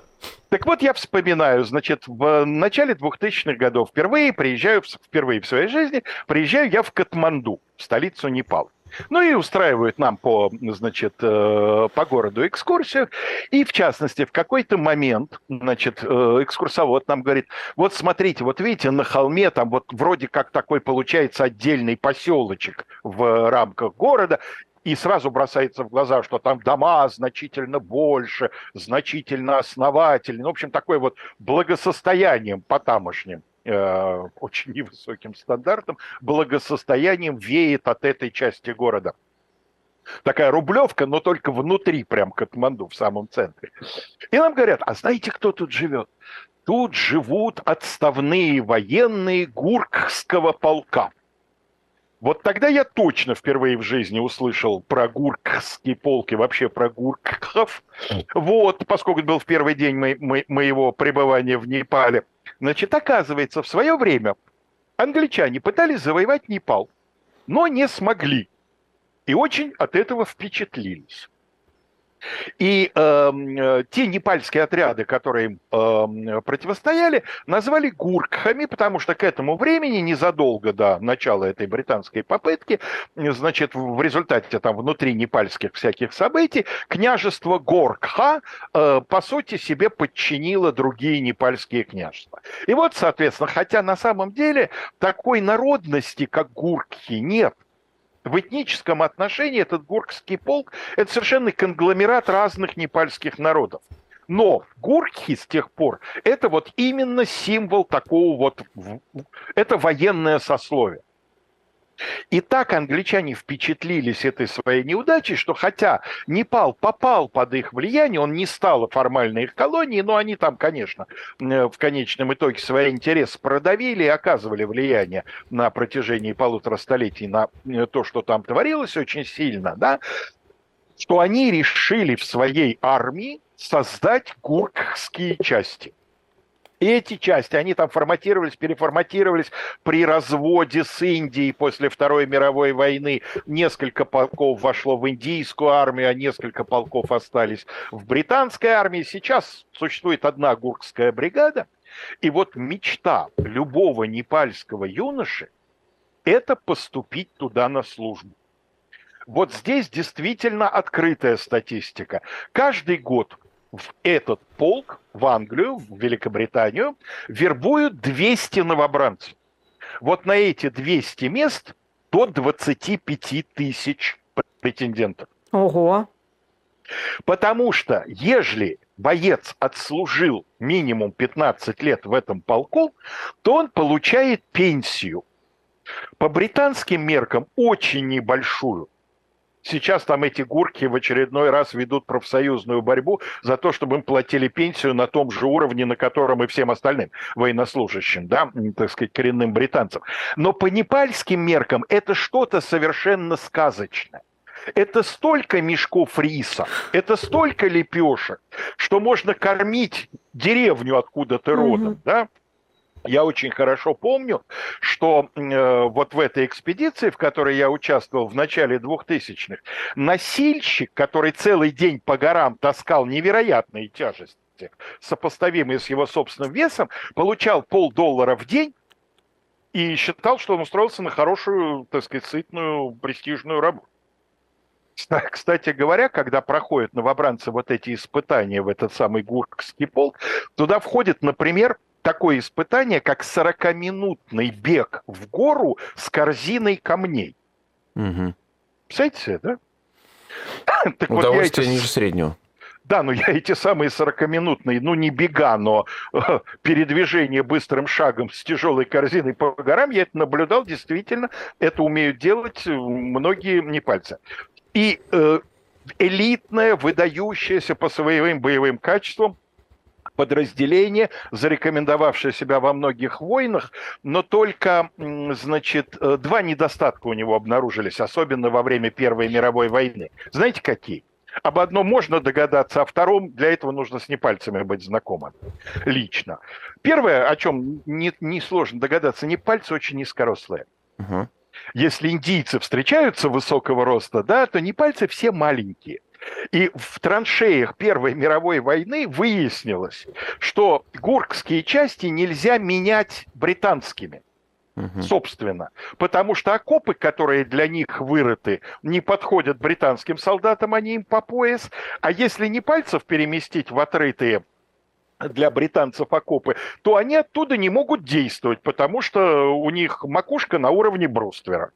Так вот, я вспоминаю, значит, в начале 2000-х годов впервые приезжаю, впервые в своей жизни, приезжаю я в Катманду, столицу Непала. Ну и устраивают нам по, значит, э, по городу экскурсию. И, в частности, в какой-то момент, значит, э, экскурсовод нам говорит, вот смотрите, вот видите, на холме там вот вроде как такой получается отдельный поселочек в рамках города, и сразу бросается в глаза, что там дома значительно больше, значительно основательнее. Ну, в общем, такое вот благосостоянием по тамошним. Э, очень невысоким стандартам, благосостоянием веет от этой части города. Такая рублевка, но только внутри, прям Катманду, в самом центре. И нам говорят, а знаете, кто тут живет? Тут живут отставные военные Гуркского полка. Вот тогда я точно впервые в жизни услышал про гуркские полки, вообще про гуркхов. Вот, поскольку это был в первый день мо- мо- моего пребывания в Непале. Значит, оказывается, в свое время англичане пытались завоевать Непал, но не смогли. И очень от этого впечатлились. И эм, э, те непальские отряды, которые э, противостояли, назвали гуркхами, потому что к этому времени, незадолго до начала этой британской попытки, значит, в результате там внутри непальских всяких событий, княжество Горкха, э, по сути, себе подчинило другие непальские княжества. И вот, соответственно, хотя на самом деле такой народности, как гуркхи, нет – в этническом отношении этот гуркский полк – это совершенно конгломерат разных непальских народов. Но гуркхи с тех пор – это вот именно символ такого вот, это военное сословие. И так англичане впечатлились этой своей неудачей, что хотя Непал попал под их влияние, он не стал формально их колонией, но они там, конечно, в конечном итоге свои интересы продавили и оказывали влияние на протяжении полутора столетий на э, то, что там творилось очень сильно, да, что они решили в своей армии создать гуркхские части. Эти части, они там форматировались, переформатировались при разводе с Индией после Второй мировой войны. Несколько полков вошло в индийскую армию, а несколько полков остались в британской армии. Сейчас существует одна гуркская бригада. И вот мечта любого непальского юноши – это поступить туда на службу. Вот здесь действительно открытая статистика. Каждый год в этот полк, в Англию, в Великобританию, вербуют 200 новобранцев. Вот на эти 200 мест до 25 тысяч претендентов. Ого! Потому что, ежели боец отслужил минимум 15 лет в этом полку, то он получает пенсию. По британским меркам очень небольшую. Сейчас там эти гурки в очередной раз ведут профсоюзную борьбу за то, чтобы им платили пенсию на том же уровне, на котором и всем остальным военнослужащим, да, так сказать, коренным британцам. Но по непальским меркам это что-то совершенно сказочное. Это столько мешков риса, это столько лепешек, что можно кормить деревню, откуда ты родом, mm-hmm. да? Я очень хорошо помню, что э, вот в этой экспедиции, в которой я участвовал в начале 2000-х, носильщик, который целый день по горам таскал невероятные тяжести, сопоставимые с его собственным весом, получал полдоллара в день и считал, что он устроился на хорошую, так сказать, сытную, престижную работу. Кстати говоря, когда проходят новобранцы вот эти испытания в этот самый Гуркский полк, туда входит, например, такое испытание, как 40-минутный бег в гору с корзиной камней. Угу. Представляете, да? так Удовольствие вот эти... ниже среднего. Да, но я эти самые 40-минутные, ну не бега, но э, передвижение быстрым шагом с тяжелой корзиной по горам, я это наблюдал, действительно, это умеют делать многие не пальцы. И э, элитное, выдающееся по своим боевым качествам подразделение, зарекомендовавшее себя во многих войнах, но только, значит, э, два недостатка у него обнаружились, особенно во время Первой мировой войны. Знаете, какие? Об одном можно догадаться, а втором для этого нужно с непальцами быть знакомым лично. Первое, о чем не, не догадаться, непальцы очень низкорослые. Угу. Если индийцы встречаются высокого роста, да, то непальцы все маленькие. И в траншеях Первой мировой войны выяснилось, что гуркские части нельзя менять британскими собственно. Потому что окопы, которые для них вырыты, не подходят британским солдатам, они им по пояс. А если не пальцев переместить в отрытые для британцев окопы, то они оттуда не могут действовать, потому что у них макушка на уровне бруствера.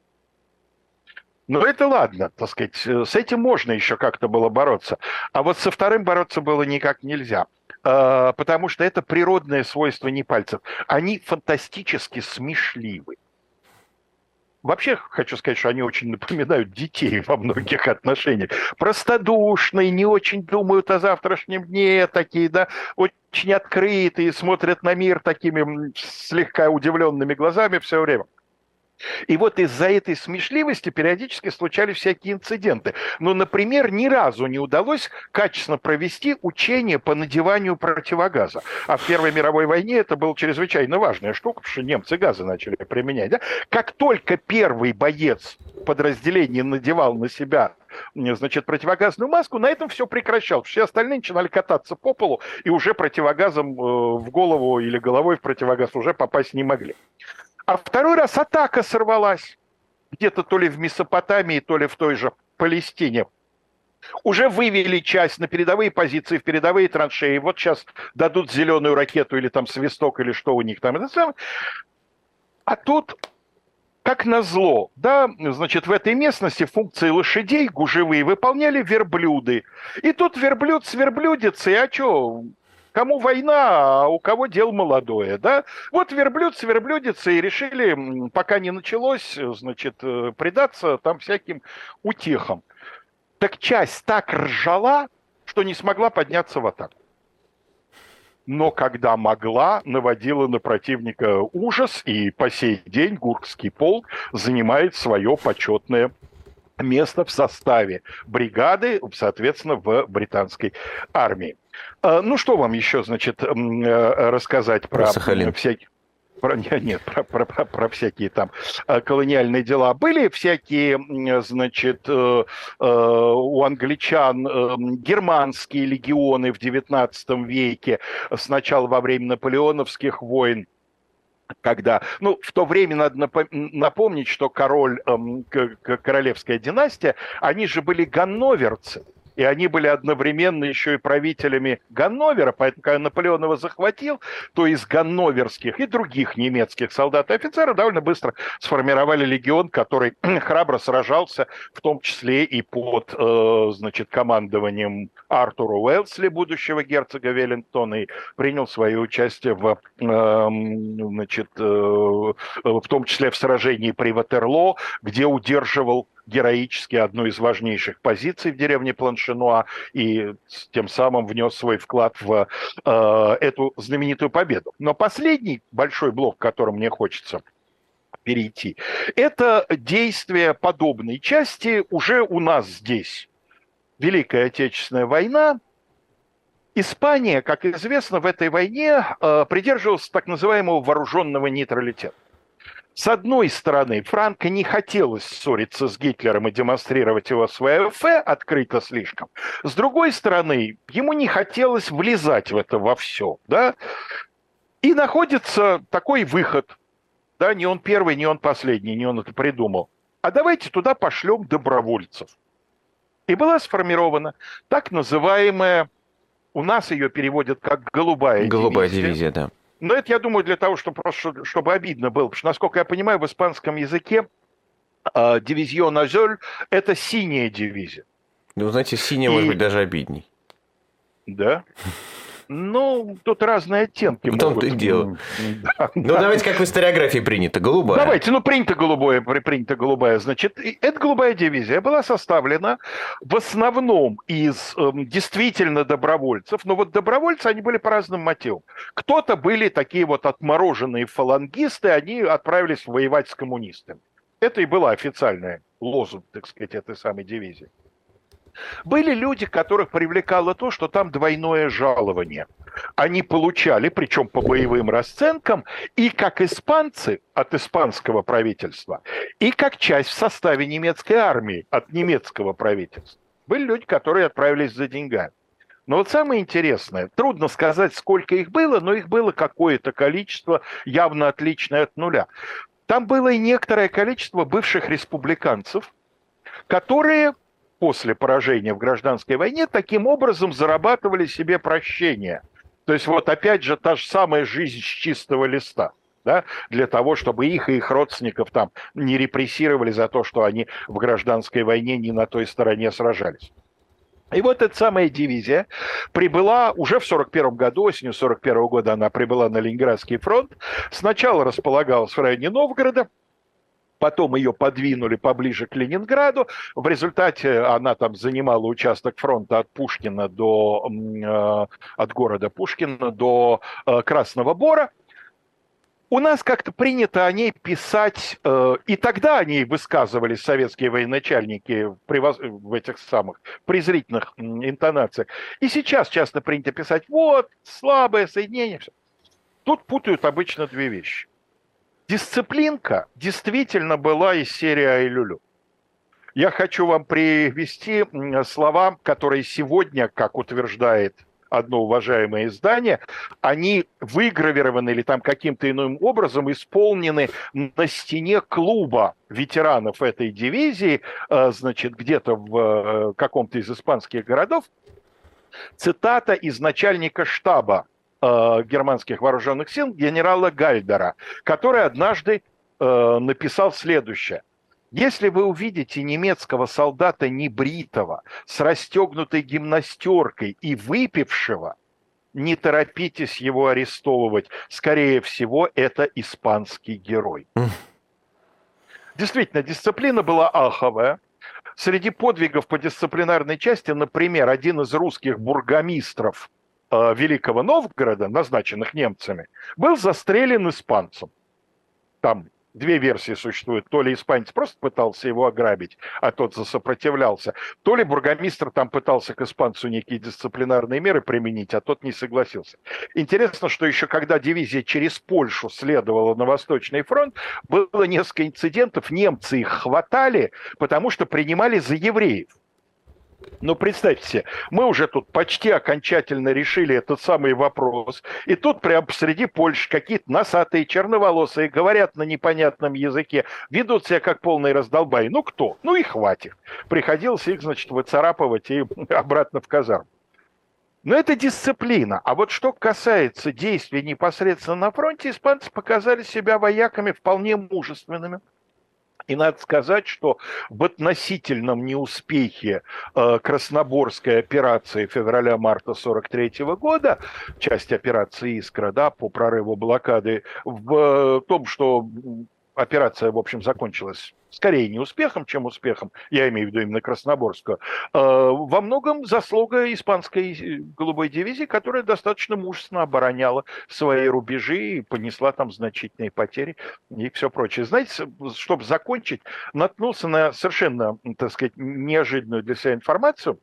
Но это ладно, так сказать, э, с этим можно еще как-то было бороться. А вот со вторым бороться было никак нельзя а, потому что это природное свойство непальцев. Они фантастически смешливы. Вообще хочу сказать, что они очень напоминают детей во многих отношениях. Простодушные, не очень думают о завтрашнем дне, такие, да, очень открытые, смотрят на мир такими слегка удивленными глазами все время. И вот из-за этой смешливости периодически случались всякие инциденты. Ну, например, ни разу не удалось качественно провести учение по надеванию противогаза. А в Первой мировой войне это была чрезвычайно важная штука, потому что немцы газы начали применять. Да? Как только первый боец подразделения надевал на себя значит, противогазную маску, на этом все прекращалось. Все остальные начинали кататься по полу и уже противогазом э, в голову или головой в противогаз уже попасть не могли. А второй раз атака сорвалась. Где-то то ли в Месопотамии, то ли в той же Палестине. Уже вывели часть на передовые позиции, в передовые траншеи. Вот сейчас дадут зеленую ракету или там свисток, или что у них там. А тут как назло, да, значит, в этой местности функции лошадей гужевые выполняли верблюды. И тут верблюд с верблюдицей, а что, Кому война, а у кого дел молодое, да? Вот верблюд с верблюдицей решили, пока не началось, значит, э, предаться там всяким утехам. Так часть так ржала, что не смогла подняться в атаку. Но когда могла, наводила на противника ужас, и по сей день Гуркский полк занимает свое почетное место в составе бригады, соответственно, в британской армии. А, ну, что вам еще, значит, э, рассказать про, про Сахалин. всякие про, нет, про, про, про, про всякие там э, колониальные дела. Были всякие, значит, э, у англичан германские легионы в XIX веке, сначала во время наполеоновских войн, когда, ну, в то время надо напомнить, что король, эм, королевская династия, они же были ганноверцы и они были одновременно еще и правителями Ганновера, поэтому когда Наполеон его захватил, то из ганноверских и других немецких солдат и офицеров довольно быстро сформировали легион, который храбро сражался, в том числе и под, э, значит, командованием Артура Уэлсли, будущего герцога Веллингтона, и принял свое участие в, э, значит, э, в том числе в сражении при Ватерлоо, где удерживал героически одну из важнейших позиций в деревне Планшенуа и тем самым внес свой вклад в э, эту знаменитую победу. Но последний большой блок, к которому мне хочется перейти, это действие подобной части уже у нас здесь. Великая Отечественная война, Испания, как известно, в этой войне э, придерживалась так называемого вооруженного нейтралитета. С одной стороны, Франко не хотелось ссориться с Гитлером и демонстрировать его свое ФФ открыто слишком. С другой стороны, ему не хотелось влезать в это во все. Да? И находится такой выход. Да, не он первый, не он последний, не он это придумал. А давайте туда пошлем добровольцев. И была сформирована так называемая, у нас ее переводят как голубая, голубая дивизия. дивизия да но это, я думаю, для того, чтобы, просто, чтобы обидно было. Потому что, насколько я понимаю, в испанском языке э, дивизион Азель – это синяя дивизия. Ну, знаете, синяя И... может быть даже обидней. Да? Ну, тут разные оттенки. В том-то и дело. Да, ну, да. давайте, как в историографии принято, голубая. Давайте, ну, принято голубое, принято голубая. Значит, эта голубая дивизия была составлена в основном из э, действительно добровольцев, но вот добровольцы, они были по разным мотивам. Кто-то были такие вот отмороженные фалангисты, они отправились воевать с коммунистами. Это и была официальная лозунг, так сказать, этой самой дивизии. Были люди, которых привлекало то, что там двойное жалование. Они получали, причем по боевым расценкам, и как испанцы от испанского правительства, и как часть в составе немецкой армии от немецкого правительства. Были люди, которые отправились за деньгами. Но вот самое интересное, трудно сказать, сколько их было, но их было какое-то количество, явно отличное от нуля. Там было и некоторое количество бывших республиканцев, которые после поражения в гражданской войне таким образом зарабатывали себе прощение. То есть вот опять же та же самая жизнь с чистого листа. Да, для того, чтобы их и их родственников там не репрессировали за то, что они в гражданской войне не на той стороне сражались. И вот эта самая дивизия прибыла уже в 1941 году, осенью 1941 года она прибыла на Ленинградский фронт. Сначала располагалась в районе Новгорода, потом ее подвинули поближе к Ленинграду. В результате она там занимала участок фронта от Пушкина до, э, от города Пушкина до э, Красного Бора. У нас как-то принято о ней писать, э, и тогда о ней высказывались советские военачальники в этих самых презрительных интонациях. И сейчас часто принято писать, вот, слабое соединение. Тут путают обычно две вещи. Дисциплинка действительно была из серии Айлюлю. Я хочу вам привести слова, которые сегодня, как утверждает одно уважаемое издание, они выгравированы или там каким-то иным образом исполнены на стене клуба ветеранов этой дивизии, э, значит, где-то в э, каком-то из испанских городов. Цитата из начальника штаба э, германских вооруженных сил генерала Гальдера, который однажды э, написал следующее. Если вы увидите немецкого солдата небритого, с расстегнутой гимнастеркой и выпившего, не торопитесь его арестовывать. Скорее всего, это испанский герой. Действительно, дисциплина была аховая. Среди подвигов по дисциплинарной части, например, один из русских бургомистров – Великого Новгорода, назначенных немцами, был застрелен испанцем. Там две версии существуют. То ли испанец просто пытался его ограбить, а тот засопротивлялся, то ли бургомистр там пытался к испанцу некие дисциплинарные меры применить, а тот не согласился. Интересно, что еще когда дивизия через Польшу следовала на Восточный фронт, было несколько инцидентов, немцы их хватали, потому что принимали за евреев. Ну, представьте себе, мы уже тут почти окончательно решили этот самый вопрос. И тут прямо посреди Польши какие-то носатые, черноволосые, говорят на непонятном языке, ведут себя как полные раздолбай. Ну, кто? Ну, и хватит. Приходилось их, значит, выцарапывать и обратно в казарму. Но это дисциплина. А вот что касается действий непосредственно на фронте, испанцы показали себя вояками вполне мужественными. И надо сказать, что в относительном неуспехе э, Красноборской операции февраля-марта 43 года, часть операции «Искра», да, по прорыву блокады, в э, том, что операция, в общем, закончилась скорее не успехом, чем успехом, я имею в виду именно Красноборскую, э, во многом заслуга испанской э, голубой дивизии, которая достаточно мужественно обороняла свои рубежи и понесла там значительные потери и все прочее. Знаете, чтобы закончить, наткнулся на совершенно, так сказать, неожиданную для себя информацию.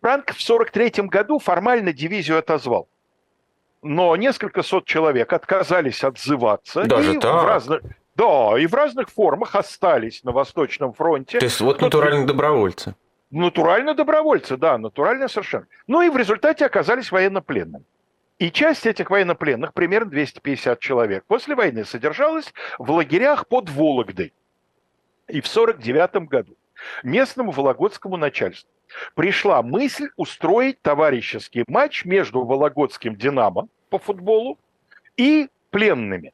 Франк в 1943 году формально дивизию отозвал но несколько сот человек отказались отзываться. Даже и так? В разных, да, и в разных формах остались на Восточном фронте. То есть вот натуральные добровольцы. Натурально добровольцы, да, натурально совершенно. Ну и в результате оказались военнопленными. И часть этих военнопленных, примерно 250 человек, после войны содержалась в лагерях под Вологдой. И в 1949 году местному вологодскому начальству пришла мысль устроить товарищеский матч между Вологодским «Динамо» по футболу и пленными.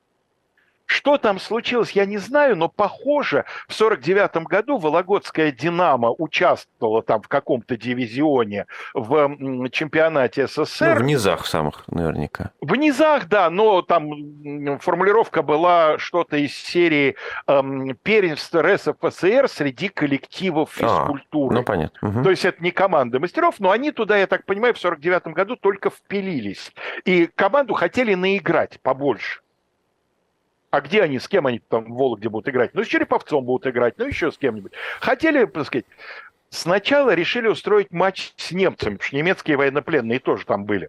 Что там случилось, я не знаю, но похоже, в 49 году Вологодская «Динамо» участвовала там в каком-то дивизионе в чемпионате СССР. Ну, в низах самых наверняка. В низах, да, но там формулировка была что-то из серии эм, первенства РСФСР среди коллективов физкультуры. А, ну, понятно. Угу. То есть это не команда мастеров, но они туда, я так понимаю, в 49 году только впилились. И команду хотели наиграть побольше. А где они, с кем они там в Вологде будут играть? Ну, с Череповцом будут играть, ну, еще с кем-нибудь. Хотели, так сказать, сначала решили устроить матч с немцами, потому что немецкие военнопленные тоже там были.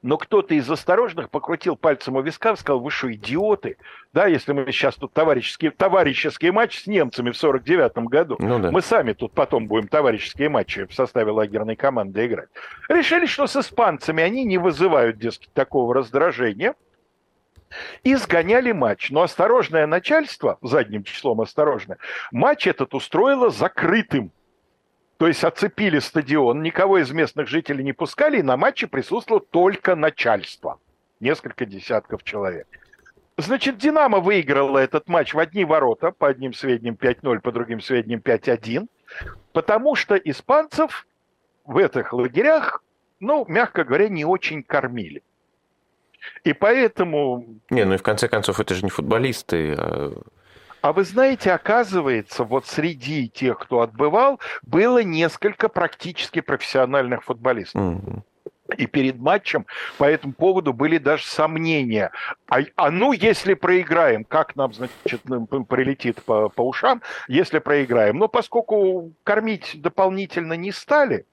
Но кто-то из осторожных покрутил пальцем у виска и сказал, вы что, идиоты? Да, если мы сейчас тут товарищеский, товарищеский матч с немцами в 49 году, ну, да. мы сами тут потом будем товарищеские матчи в составе лагерной команды играть. Решили, что с испанцами они не вызывают, дескать, такого раздражения – и сгоняли матч. Но осторожное начальство, задним числом осторожное, матч этот устроило закрытым. То есть оцепили стадион, никого из местных жителей не пускали, и на матче присутствовало только начальство. Несколько десятков человек. Значит, «Динамо» выиграла этот матч в одни ворота, по одним сведениям 5-0, по другим сведениям 5-1, потому что испанцев в этих лагерях, ну, мягко говоря, не очень кормили. И поэтому... Не, ну и в конце концов это же не футболисты, а... А вы знаете, оказывается, вот среди тех, кто отбывал, было несколько практически профессиональных футболистов. Mm-hmm. И перед матчем по этому поводу были даже сомнения. А, а ну, если проиграем, как нам, значит, прилетит по, по ушам, если проиграем? Но поскольку кормить дополнительно не стали,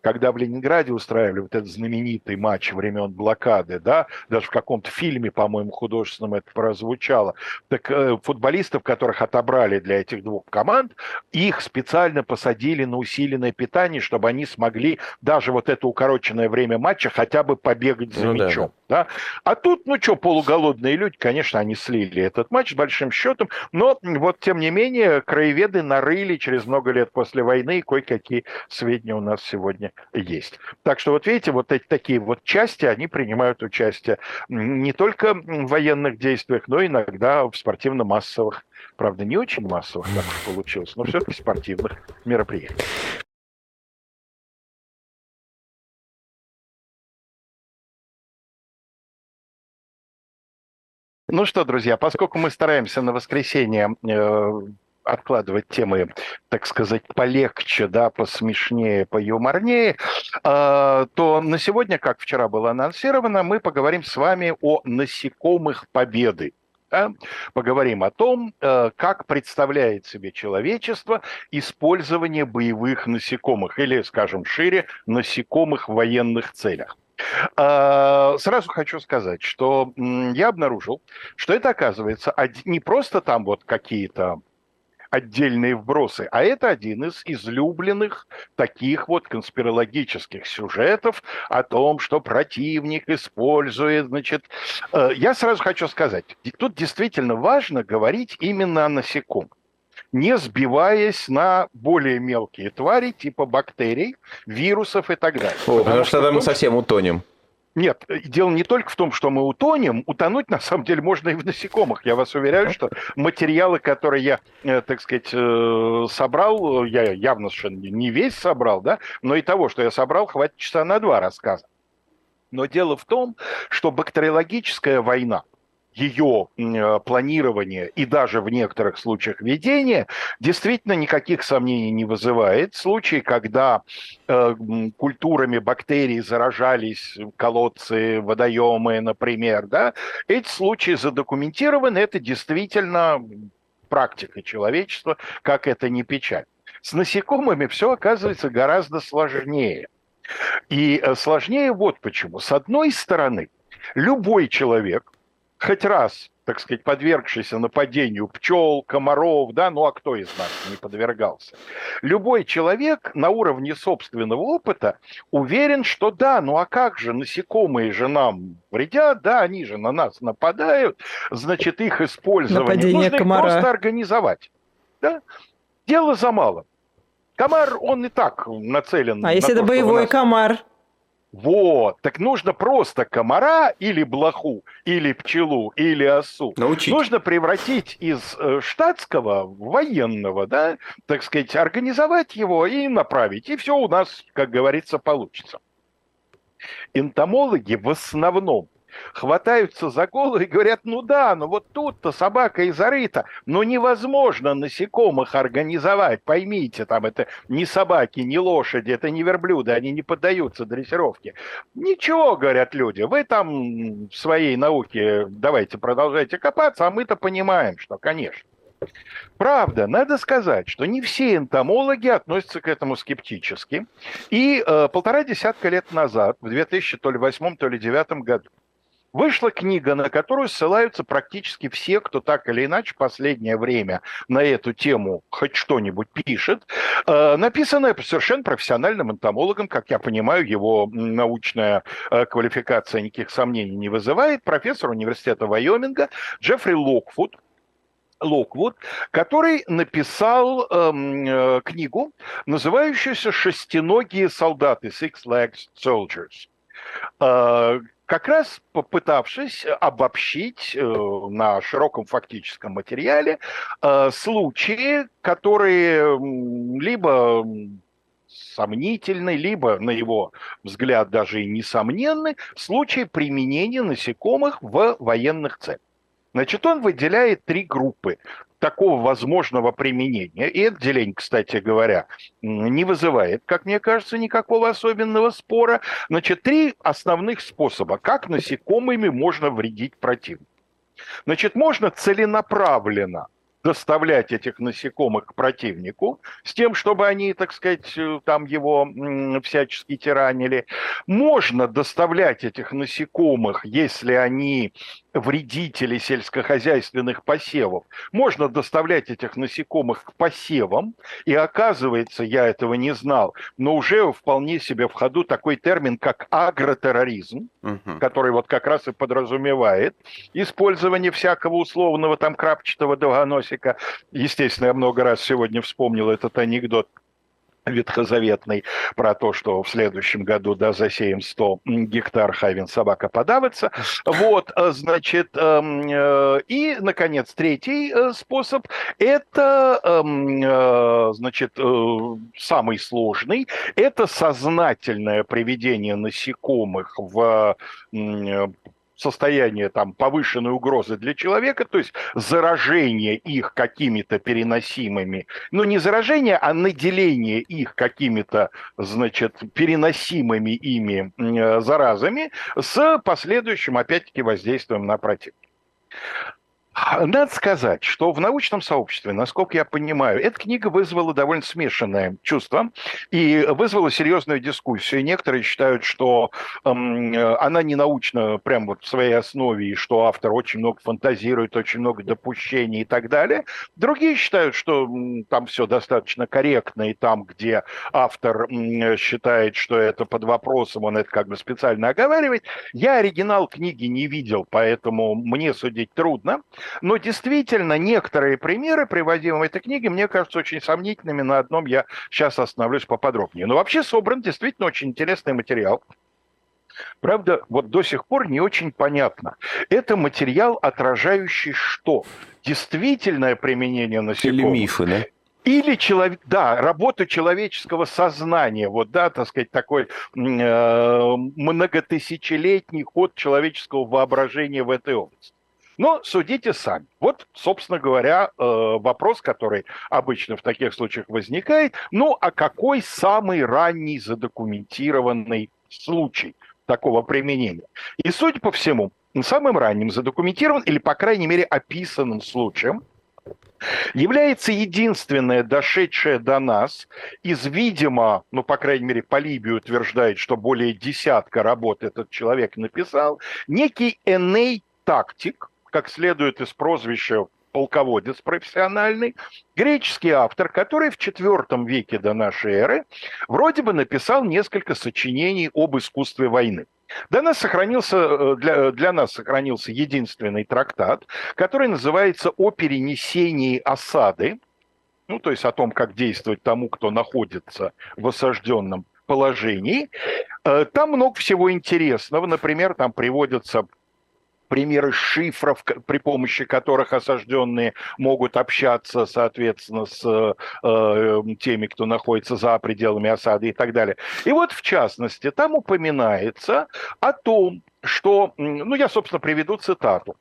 когда в Ленинграде устраивали вот этот знаменитый матч времен блокады, да, даже в каком-то фильме, по-моему, художественном это прозвучало, так э, футболистов, которых отобрали для этих двух команд, их специально посадили на усиленное питание, чтобы они смогли даже вот это укороченное время матча хотя бы побегать за ну, мячом. Да, да. А тут, ну что, полуголодные люди, конечно, они слили этот матч с большим счетом, но вот тем не менее краеведы нарыли через много лет после войны кое-какие сведения у нас сегодня сегодня есть. Так что вот видите, вот эти такие вот части, они принимают участие не только в военных действиях, но иногда в спортивно-массовых, правда, не очень массовых, так получилось, но все-таки спортивных мероприятиях. Ну что, друзья, поскольку мы стараемся на воскресенье э, откладывать темы, так сказать, полегче, да, посмешнее, поюморнее, а, то на сегодня, как вчера было анонсировано, мы поговорим с вами о насекомых победы. Да? Поговорим о том, э, как представляет себе человечество использование боевых насекомых, или, скажем шире, насекомых в военных целях. А, сразу хочу сказать, что я обнаружил, что это оказывается не просто там вот какие-то отдельные вбросы, а это один из излюбленных таких вот конспирологических сюжетов о том, что противник использует, значит... Э, я сразу хочу сказать, тут действительно важно говорить именно о насекомых не сбиваясь на более мелкие твари, типа бактерий, вирусов и так далее. О, потому, потому что тогда мы совсем утонем. Нет, дело не только в том, что мы утонем. Утонуть, на самом деле, можно и в насекомых. Я вас уверяю, что материалы, которые я, э, так сказать, э, собрал, я явно совершенно не весь собрал, да, но и того, что я собрал, хватит часа на два рассказа. Но дело в том, что бактериологическая война, ее э, планирования и даже в некоторых случаях ведения действительно никаких сомнений не вызывает. Случаи, когда э, культурами бактерий заражались колодцы, водоемы, например, да, эти случаи задокументированы, это действительно практика человечества, как это не печаль. С насекомыми все оказывается гораздо сложнее. И э, сложнее вот почему. С одной стороны, любой человек, хоть раз, так сказать, подвергшийся нападению пчел, комаров, да, ну а кто из нас не подвергался? Любой человек на уровне собственного опыта уверен, что да, ну а как же, насекомые же нам вредят, да, они же на нас нападают, значит, их использование Нападение нужно комара. просто организовать. Да? Дело за малым. Комар, он и так нацелен А на если то, это боевой нас комар? Вот, так нужно просто комара или блоху, или пчелу, или осу. Научить. Нужно превратить из э, штатского в военного, да, так сказать, организовать его и направить. И все у нас, как говорится, получится. Энтомологи в основном хватаются за голову и говорят, ну да, ну вот тут-то собака и зарыта, но невозможно насекомых организовать, поймите, там это не собаки, не лошади, это не верблюды, они не поддаются дрессировке. Ничего, говорят люди, вы там в своей науке давайте продолжайте копаться, а мы-то понимаем, что, конечно. Правда, надо сказать, что не все энтомологи относятся к этому скептически. И э, полтора десятка лет назад, в 2008 то ли 2009 году, Вышла книга, на которую ссылаются практически все, кто так или иначе последнее время на эту тему хоть что-нибудь пишет, э, написанная совершенно профессиональным энтомологом, как я понимаю, его научная э, квалификация никаких сомнений не вызывает, профессор университета Вайоминга Джеффри Локвуд, Локвуд, который написал эм, э, книгу, называющуюся «Шестиногие солдаты» «Six-Legged Soldiers», э, как раз попытавшись обобщить э, на широком фактическом материале э, случаи, которые либо сомнительны, либо, на его взгляд, даже и несомненны, случаи применения насекомых в военных целях. Значит, он выделяет три группы такого возможного применения. И это деление, кстати говоря, не вызывает, как мне кажется, никакого особенного спора. Значит, три основных способа, как насекомыми можно вредить противнику. Значит, можно целенаправленно доставлять этих насекомых к противнику с тем, чтобы они, так сказать, э, там его всячески тиранили. Можно доставлять этих насекомых, если они вредители сельскохозяйственных посевов. Можно доставлять этих насекомых к посевам, и оказывается, я этого не знал, но уже вполне себе в ходу такой термин, как агротерроризм, Мгм. который вот как раз и подразумевает использование всякого условного там крапчатого долгоносика. Естественно, я много раз сегодня вспомнил этот анекдот ветхозаветный про то, что в следующем году, да, засеем 100 гектар хавин собака подавится. Вот, э, значит, эм, э, и, наконец, третий э, способ – это, эм, значит, самый сложный – это сознательное приведение насекомых в состояние там повышенной угрозы для человека, то есть заражение их какими-то переносимыми, ну не заражение, а наделение их какими-то, значит, переносимыми ими м, заразами с последующим, опять-таки, воздействием на противника. Надо сказать, что в научном сообществе, насколько я понимаю, эта книга вызвала довольно смешанное чувство и вызвала серьезную дискуссию. Некоторые считают, что эм, она не научна прям вот в своей основе, и что автор очень много фантазирует, очень много допущений и так далее. Другие считают, что там все достаточно корректно, и там, где автор считает, что это под вопросом, он это как бы специально оговаривает. Я оригинал книги не видел, поэтому мне судить трудно. Но действительно, некоторые примеры, приводимые в этой книге, мне кажутся очень сомнительными. На одном я сейчас остановлюсь поподробнее. Но вообще собран действительно очень интересный материал. Правда, вот до сих пор не очень понятно. Это материал, отражающий что? Действительное применение Или насекомых? мифы, да? Или человек, да, работа человеческого сознания, вот, да, так сказать, такой э, многотысячелетний ход человеческого воображения в этой области. Но судите сами. Вот, собственно говоря, э, вопрос, который обычно в таких случаях возникает. Ну, а какой самый ранний задокументированный случай такого применения? И, судя по всему, самым ранним задокументирован или, по крайней мере, описанным случаем является единственное дошедшее до нас из, видимо, ну, по крайней мере, по Либии утверждает, что более десятка работ этот человек написал, некий Эней Тактик, как следует из прозвища полководец профессиональный, греческий автор, который в IV веке до нашей эры вроде бы написал несколько сочинений об искусстве войны. Для нас сохранился, э, для, для нас сохранился единственный трактат, который называется «О перенесении осады», ну, то есть о том, как действовать тому, кто находится в осажденном положении. Э, там много всего интересного. Например, там приводятся примеры шифров, при помощи которых осажденные могут общаться, соответственно, с э, теми, кто находится за пределами осады и так далее. И вот, в частности, там упоминается о том, что, ну, я, собственно, приведу цитату.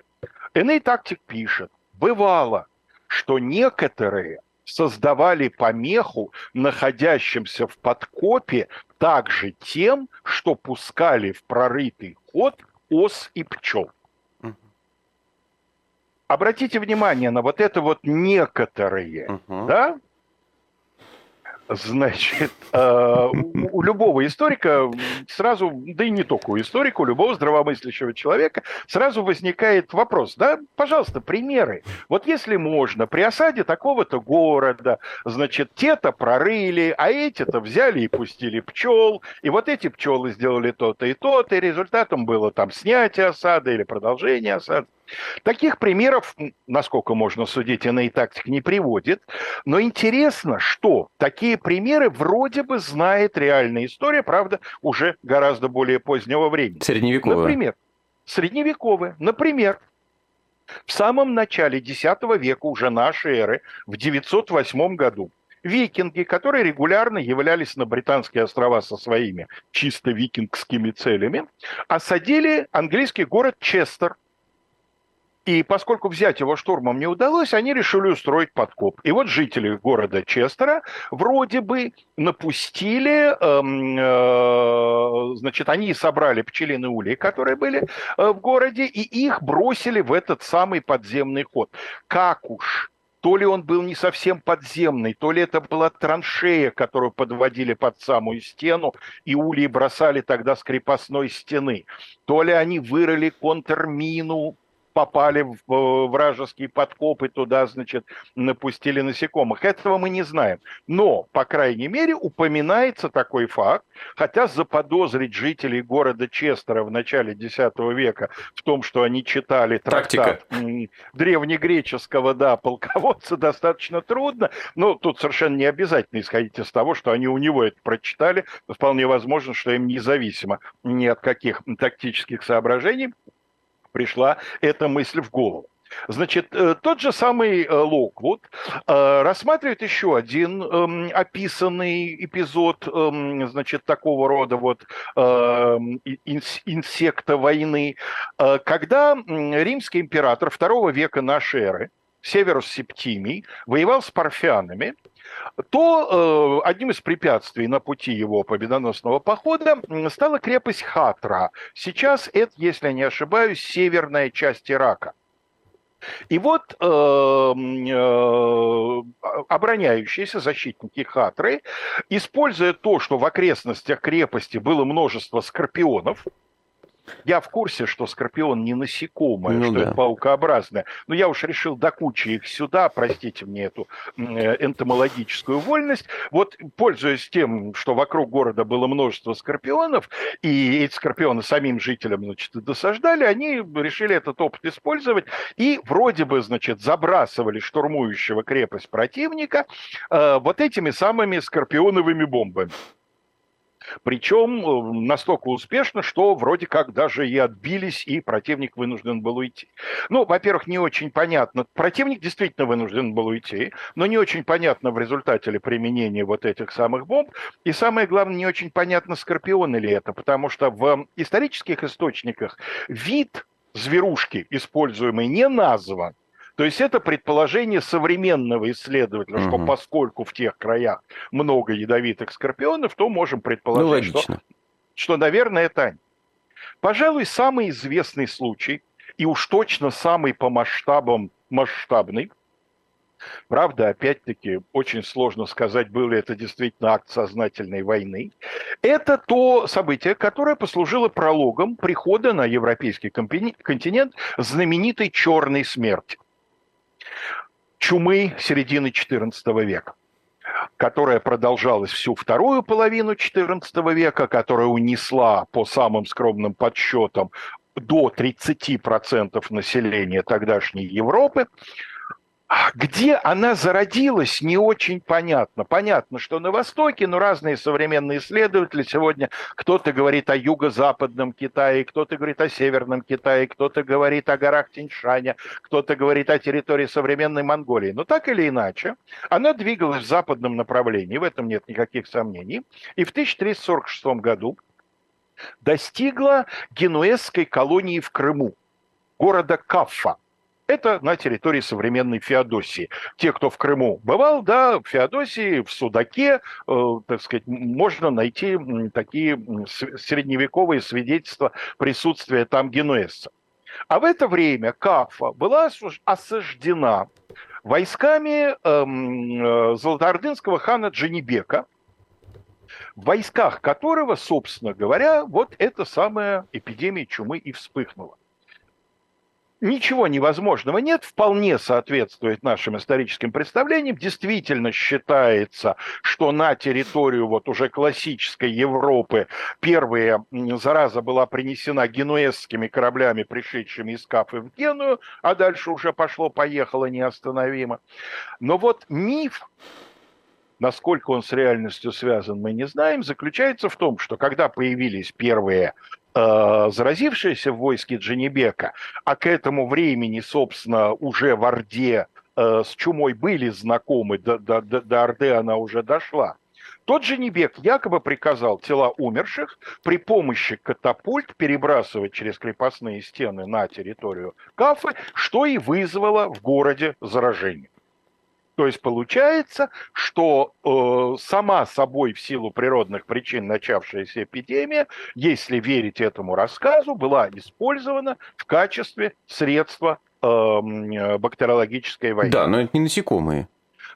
Эней Тактик пишет, бывало, что некоторые создавали помеху находящимся в подкопе также тем, что пускали в прорытый ход ос и пчел. Обратите внимание на вот это вот некоторые, uh-huh. да? Значит, э, у любого историка сразу, да и не только у историка, у любого здравомыслящего человека сразу возникает вопрос, да, пожалуйста, примеры. Вот если можно, при осаде такого-то города, значит, те-то прорыли, а эти-то взяли и пустили пчел, и вот эти пчелы сделали то-то и то-то, и результатом было там снятие осады или продолжение осады. Таких примеров, насколько можно судить, она и тактик не приводит. Но интересно, что такие примеры вроде бы знает реальная история, правда, уже гораздо более позднего времени. Средневековая. Например, средневековая. Например, в самом начале X века уже нашей эры, в 908 году, викинги, которые регулярно являлись на Британские острова со своими чисто викингскими целями, осадили английский город Честер – и поскольку взять его штурмом не удалось, они решили устроить подкоп. И вот жители города Честера вроде бы напустили, эм, э, значит, они собрали пчелиные ульи, которые были э, в городе, и их бросили в этот самый подземный ход. Как уж то ли он был не совсем подземный, то ли это была траншея, которую подводили под самую стену, и ульи бросали тогда с крепостной стены, то ли они вырыли контрмину попали в э, вражеский подкоп и туда, значит, напустили насекомых. Этого мы не знаем. Но, по крайней мере, упоминается такой факт, хотя заподозрить жителей города Честера в начале X века в том, что они читали трактат Тактика. древнегреческого, да, полководца, достаточно трудно. Но тут совершенно не обязательно исходить из того, что они у него это прочитали. Вполне возможно, что им независимо ни от каких тактических соображений пришла эта мысль в голову. Значит, э, тот же самый э, Локвуд э, рассматривает еще один эм, описанный эпизод, эм, значит, такого рода вот эм, инсекта войны, когда римский император второго века нашей эры, Северус Септимий, воевал с парфянами, то э, одним из препятствий на пути его победоносного похода стала крепость Хатра. Сейчас это, если не ошибаюсь, северная часть Ирака. И вот э, э, обороняющиеся защитники Хатры, используя то, что в окрестностях крепости было множество скорпионов, я в курсе, что скорпион не насекомое, ну, что да. это паукообразное. Но я уж решил до кучи их сюда, простите мне эту э, энтомологическую вольность. Вот, пользуясь тем, что вокруг города было множество скорпионов, и эти скорпионы самим жителям, значит, досаждали, они решили этот опыт использовать и вроде бы, значит, забрасывали штурмующего крепость противника э, вот этими самыми скорпионовыми бомбами. Причем э, настолько успешно, что вроде как даже и отбились, и противник вынужден был уйти. Ну, во-первых, не очень понятно. Противник действительно вынужден был уйти, но не очень понятно в результате ли применения вот этих самых бомб. И самое главное, не очень понятно, скорпионы ли это, потому что в исторических источниках вид зверушки, используемый, не назван. То есть это предположение современного исследователя, угу. что поскольку в тех краях много ядовитых скорпионов, то можем предположить, ну, что, что, наверное, это они. Пожалуй, самый известный случай, и уж точно самый по масштабам масштабный, Правда, опять-таки, очень сложно сказать, был ли это действительно акт сознательной войны. Это то событие, которое послужило прологом прихода на европейский континент знаменитой черной смерти чумы середины XIV века которая продолжалась всю вторую половину XIV века, которая унесла, по самым скромным подсчетам, до 30% населения тогдашней Европы. Где она зародилась, не очень понятно. Понятно, что на Востоке, но разные современные исследователи сегодня, кто-то говорит о юго-западном Китае, кто-то говорит о северном Китае, кто-то говорит о горах Тиньшаня, кто-то говорит о территории современной Монголии. Но так или иначе, она двигалась в западном направлении, в этом нет никаких сомнений. И в 1346 году достигла генуэзской колонии в Крыму, города Каффа – это на территории современной Феодосии. Те, кто в Крыму бывал, да, в Феодосии, в Судаке, э, так сказать, можно найти такие средневековые свидетельства присутствия там генуэзцев. А в это время Кафа была осаждена войсками эм, э, золотоордынского хана Джанибека, в войсках которого, собственно говоря, вот эта самая эпидемия чумы и вспыхнула ничего невозможного нет, вполне соответствует нашим историческим представлениям. Действительно считается, что на территорию вот уже классической Европы первая зараза была принесена генуэзскими кораблями, пришедшими из Кафы в Геную, а дальше уже пошло-поехало неостановимо. Но вот миф насколько он с реальностью связан, мы не знаем, заключается в том, что когда появились первые Э, заразившиеся в войске Джанибека, а к этому времени, собственно, уже в Орде э, с чумой были знакомы, до, до, до, до Орды она уже дошла. Тот же Небек якобы приказал тела умерших при помощи катапульт перебрасывать через крепостные стены на территорию Кафы, что и вызвало в городе заражение. То есть получается, что э, сама собой в силу природных причин начавшаяся эпидемия, если верить этому рассказу, была использована в качестве средства э, бактериологической войны. Да, но это не насекомые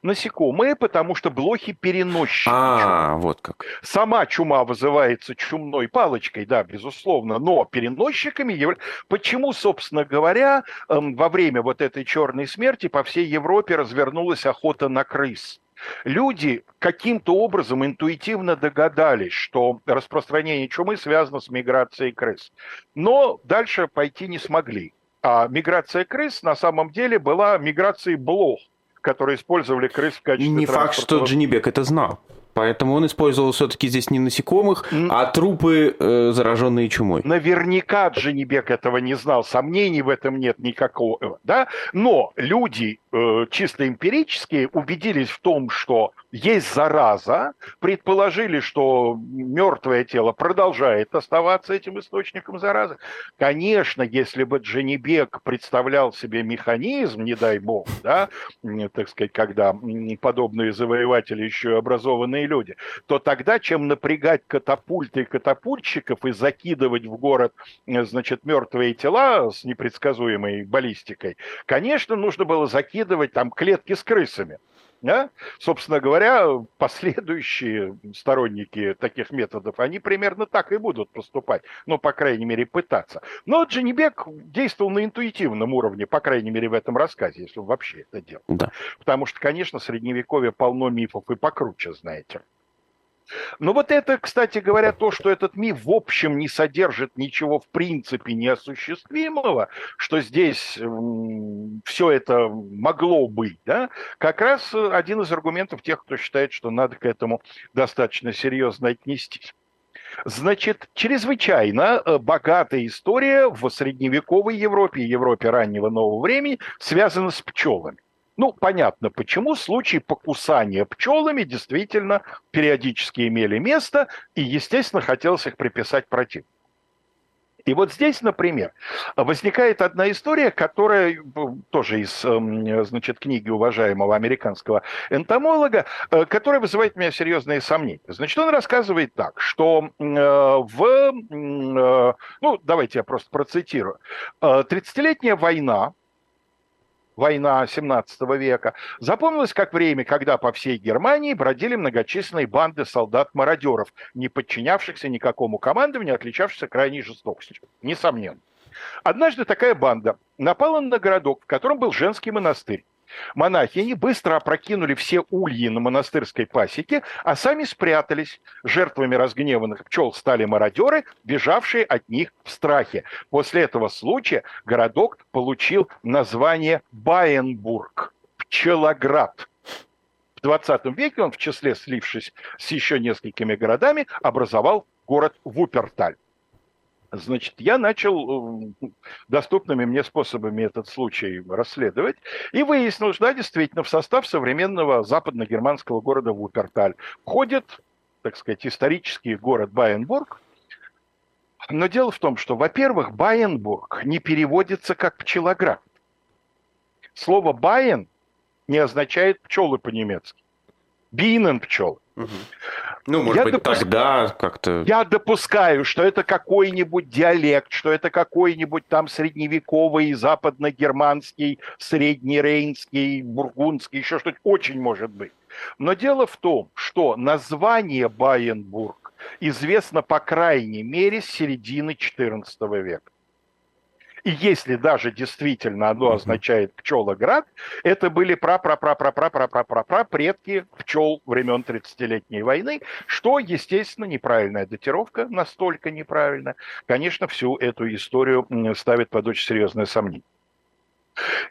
насекомые, потому что блохи переносчики. А, вот как. Сама чума вызывается чумной палочкой, да, безусловно, но переносчиками яв... Почему, собственно говоря, эм, во время вот этой черной смерти по всей Европе развернулась охота на крыс? Люди каким-то образом интуитивно догадались, что распространение чумы связано с миграцией крыс. Но дальше пойти не смогли. А миграция крыс на самом деле была миграцией блох которые использовали крыс в качестве Не факт, что Дженнибек это знал. Поэтому он использовал все-таки здесь не насекомых, а трупы, э, зараженные чумой. Наверняка Дженнибек этого не знал, сомнений в этом нет никакого. Да? Но люди э, чисто эмпирические убедились в том, что есть зараза, предположили, что мертвое тело продолжает оставаться этим источником заразы. Конечно, если бы Дженнибек представлял себе механизм, не дай бог, да, так сказать, когда подобные завоеватели еще образованные люди, то тогда, чем напрягать катапульты и катапультщиков и закидывать в город, значит, мертвые тела с непредсказуемой баллистикой, конечно, нужно было закидывать там клетки с крысами. Да? Собственно говоря, последующие сторонники таких методов, они примерно так и будут поступать, ну, по крайней мере, пытаться. Но Дженнибек действовал на интуитивном уровне, по крайней мере, в этом рассказе, если он вообще это делал. Да. Потому что, конечно, средневековье полно мифов и покруче, знаете. Но вот это, кстати говоря, то, что этот миф в общем не содержит ничего в принципе неосуществимого, что здесь все это могло быть, да, как раз один из аргументов тех, кто считает, что надо к этому достаточно серьезно отнестись. Значит, чрезвычайно э, богатая история в средневековой Европе Европе раннего нового времени связана с пчелами. Ну, понятно, почему случаи покусания пчелами действительно периодически имели место, и, естественно, хотелось их приписать против. И вот здесь, например, возникает одна история, которая тоже из, эм, значит, книги уважаемого американского энтомолога, э, которая вызывает у меня серьезные сомнения. Значит, он рассказывает так, что э, в, э, ну, давайте я просто процитирую, 30-летняя война война 17 века, запомнилась как время, когда по всей Германии бродили многочисленные банды солдат-мародеров, не подчинявшихся никакому командованию, отличавшихся крайней жестокостью. Несомненно. Однажды такая банда напала на городок, в котором был женский монастырь. Монахини быстро опрокинули все ульи на монастырской пасеке, а сами спрятались. Жертвами разгневанных пчел стали мародеры, бежавшие от них в страхе. После этого случая городок получил название Байенбург, Пчелоград. В 20 веке он, в числе слившись с еще несколькими городами, образовал город Вуперталь. Значит, я начал э, доступными мне способами этот случай расследовать и выяснил, что да, действительно в состав современного западно-германского города Вуперталь входит, так сказать, исторический город Байенбург. Но дело в том, что, во-первых, Байенбург не переводится как пчелоград. Слово «байен» не означает пчелы по-немецки. Бинен пчелы. Угу. Ну, может я быть, допуск... тогда как-то... Я допускаю, что это какой-нибудь диалект, что это какой-нибудь там средневековый, западногерманский, среднерейнский, бургундский, еще что-то очень может быть. Но дело в том, что название Байенбург известно по крайней мере с середины XIV века. И если даже действительно оно означает пчелоград, это были пра-пра-пра-пра-пра-пра-пра-пра предки пчел времен 30-летней войны, что, естественно, неправильная датировка, настолько неправильно, конечно, всю эту историю ставит под очень серьезное сомнение.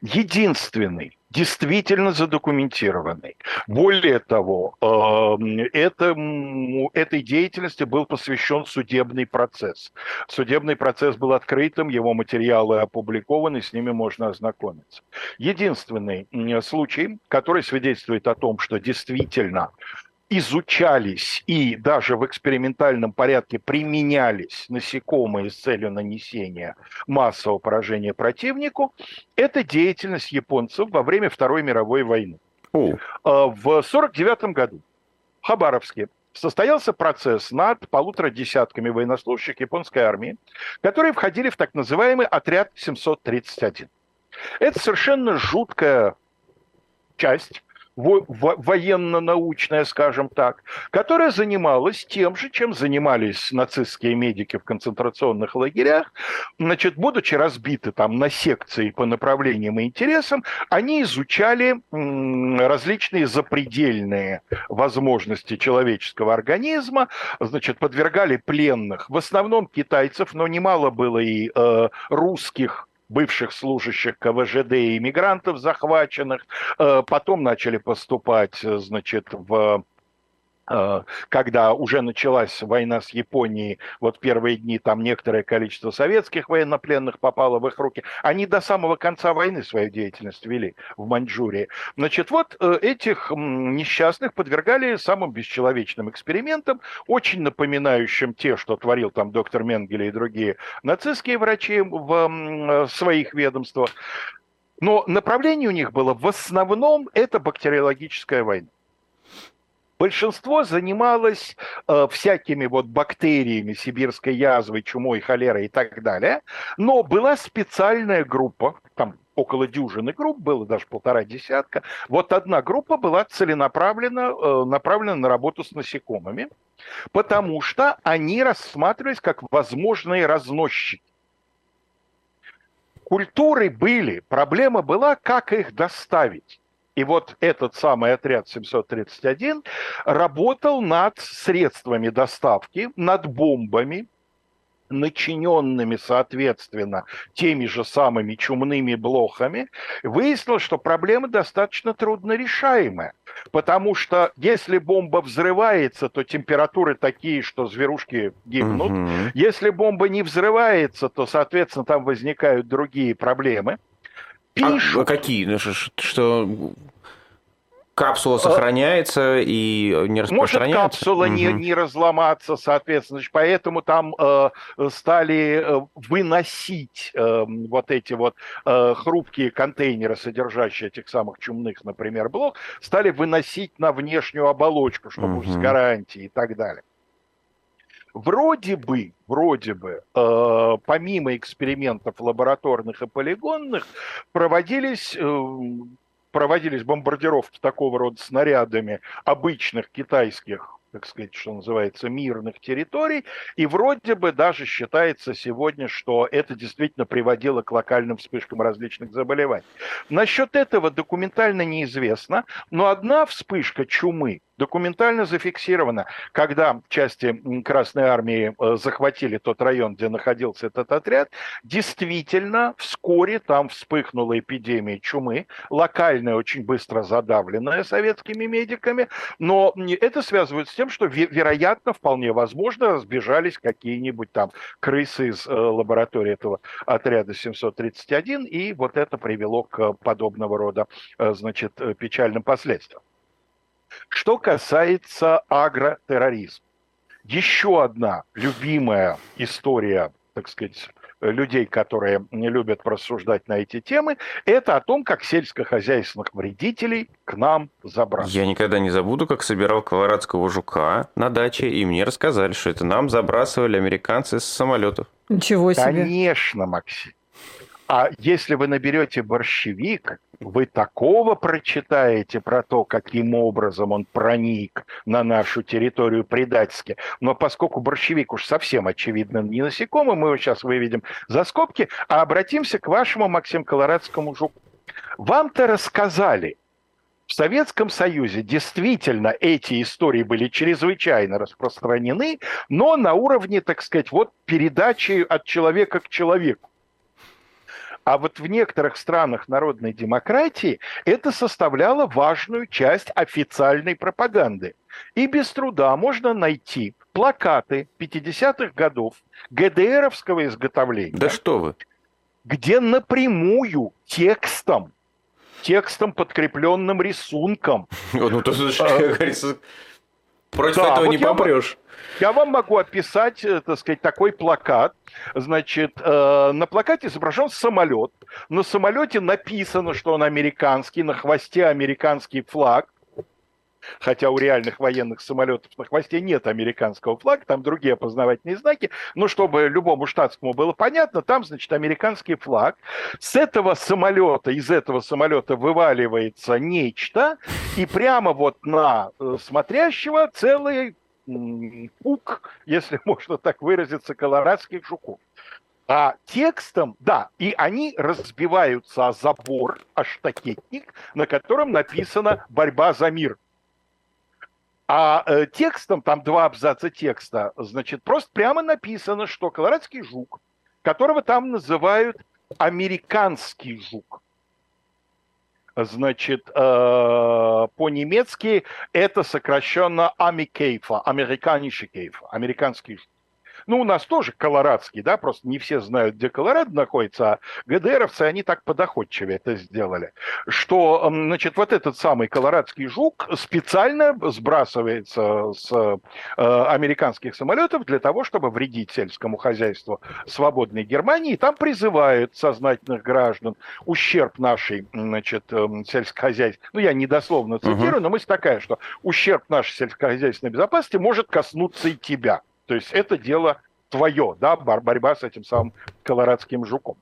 Единственный действительно задокументированный. Более того, эм, это, этой деятельности был посвящен судебный процесс. Судебный процесс был открытым, его материалы опубликованы, с ними можно ознакомиться. Единственный случай, который свидетельствует о том, что действительно изучались и даже в экспериментальном порядке применялись насекомые с целью нанесения массового поражения противнику, это деятельность японцев во время Второй мировой войны. О. А, в 1949 году в Хабаровске состоялся процесс над полутора десятками военнослужащих японской армии, которые входили в так называемый отряд 731. Это совершенно жуткая часть военно-научная, скажем так, которая занималась тем же, чем занимались нацистские медики в концентрационных лагерях. Значит, будучи разбиты там на секции по направлениям и интересам, они изучали различные запредельные возможности человеческого организма, значит, подвергали пленных, в основном китайцев, но немало было и э, русских бывших служащих КВЖД и иммигрантов захваченных. Э, потом начали поступать, э, значит, в когда уже началась война с Японией, вот первые дни там некоторое количество советских военнопленных попало в их руки, они до самого конца войны свою деятельность вели в Маньчжурии. Значит, вот э, этих несчастных подвергали самым бесчеловечным экспериментам, очень напоминающим те, что творил там доктор Менгеле и другие нацистские врачи в э, своих ведомствах. Но направление у них было в основном это бактериологическая война. Большинство занималось э, всякими вот бактериями, сибирской язвой, чумой, холерой и так далее. Но была специальная группа, там около дюжины групп, было даже полтора десятка. Вот одна группа была целенаправленно э, направлена на работу с насекомыми, потому что они рассматривались как возможные разносчики. Культуры были, проблема была, как их доставить. И вот этот самый отряд 731 работал над средствами доставки, над бомбами, начиненными, соответственно, теми же самыми чумными блохами, выяснилось, что проблема достаточно трудно решаемая. Потому что если бомба взрывается, то температуры такие, что зверушки гибнут. Угу. Если бомба не взрывается, то, соответственно, там возникают другие проблемы. Пишут. А какие? Ну, что, капсула сохраняется и не распространяется? Может капсула угу. не, не разломаться, соответственно. Значит, поэтому там э, стали э, выносить э, вот эти вот э, хрупкие контейнеры, содержащие этих самых чумных, например, блок, стали выносить на внешнюю оболочку, чтобы угу. с гарантией и так далее. Вроде бы, вроде бы, э, помимо экспериментов лабораторных и полигонных, проводились э, проводились бомбардировки такого рода снарядами обычных китайских так сказать, что называется, мирных территорий, и вроде бы даже считается сегодня, что это действительно приводило к локальным вспышкам различных заболеваний. Насчет этого документально неизвестно, но одна вспышка чумы документально зафиксировано, когда части Красной Армии э, захватили тот район, где находился этот отряд, действительно вскоре там вспыхнула эпидемия чумы, локальная, очень быстро задавленная советскими медиками, но это связывают с тем, что, вероятно, вполне возможно, сбежались какие-нибудь там крысы из э, лаборатории этого отряда 731, и вот это привело к подобного рода, э, значит, печальным последствиям. Что касается агротерроризма, еще одна любимая история, так сказать, людей, которые не любят рассуждать на эти темы, это о том, как сельскохозяйственных вредителей к нам забрали. Я никогда не забуду, как собирал колорадского жука на даче, и мне рассказали, что это нам забрасывали американцы с самолетов. Ничего себе. Конечно, Максим. А если вы наберете борщевик, вы такого прочитаете про то, каким образом он проник на нашу территорию предательски. Но поскольку борщевик уж совсем очевидно не насекомый, мы его сейчас выведем за скобки, а обратимся к вашему, Максим Колорадскому жуку. Вам-то рассказали, в Советском Союзе действительно эти истории были чрезвычайно распространены, но на уровне, так сказать, вот передачи от человека к человеку. А вот в некоторых странах народной демократии это составляло важную часть официальной пропаганды. И без труда можно найти плакаты 50-х годов ГДРовского изготовления. Да что вы. Где напрямую текстом, текстом, подкрепленным рисунком. Ну, то, как говорится, против этого не попрешь. Я вам могу описать, э, так сказать, такой плакат. Значит, э, на плакате изображен самолет. На самолете написано, что он американский, на хвосте американский флаг хотя у реальных военных самолетов на хвосте нет американского флага, там другие опознавательные знаки, но чтобы любому штатскому было понятно, там, значит, американский флаг. С этого самолета, из этого самолета вываливается нечто, и прямо вот на э, смотрящего целый пук, если можно так выразиться, колорадских жуков. А текстом, да, и они разбиваются о забор, о штакетник, на котором написано «Борьба за мир». А э, текстом, там два абзаца текста, значит, просто прямо написано, что колорадский жук, которого там называют американский жук, значит, э, по-немецки это сокращенно Амикейфа, американиши кейфа, американский. Ну, у нас тоже колорадский, да, просто не все знают, где Колорадо находится, а ГДРовцы, они так подоходчивее это сделали, что, значит, вот этот самый колорадский жук специально сбрасывается с э, американских самолетов для того, чтобы вредить сельскому хозяйству свободной Германии, и там призывают сознательных граждан ущерб нашей, значит, эм, сельскохозяйственной, ну, я недословно цитирую, uh-huh. но мысль такая, что ущерб нашей сельскохозяйственной безопасности может коснуться и тебя. То есть это дело твое, да, борьба с этим самым колорадским жуком.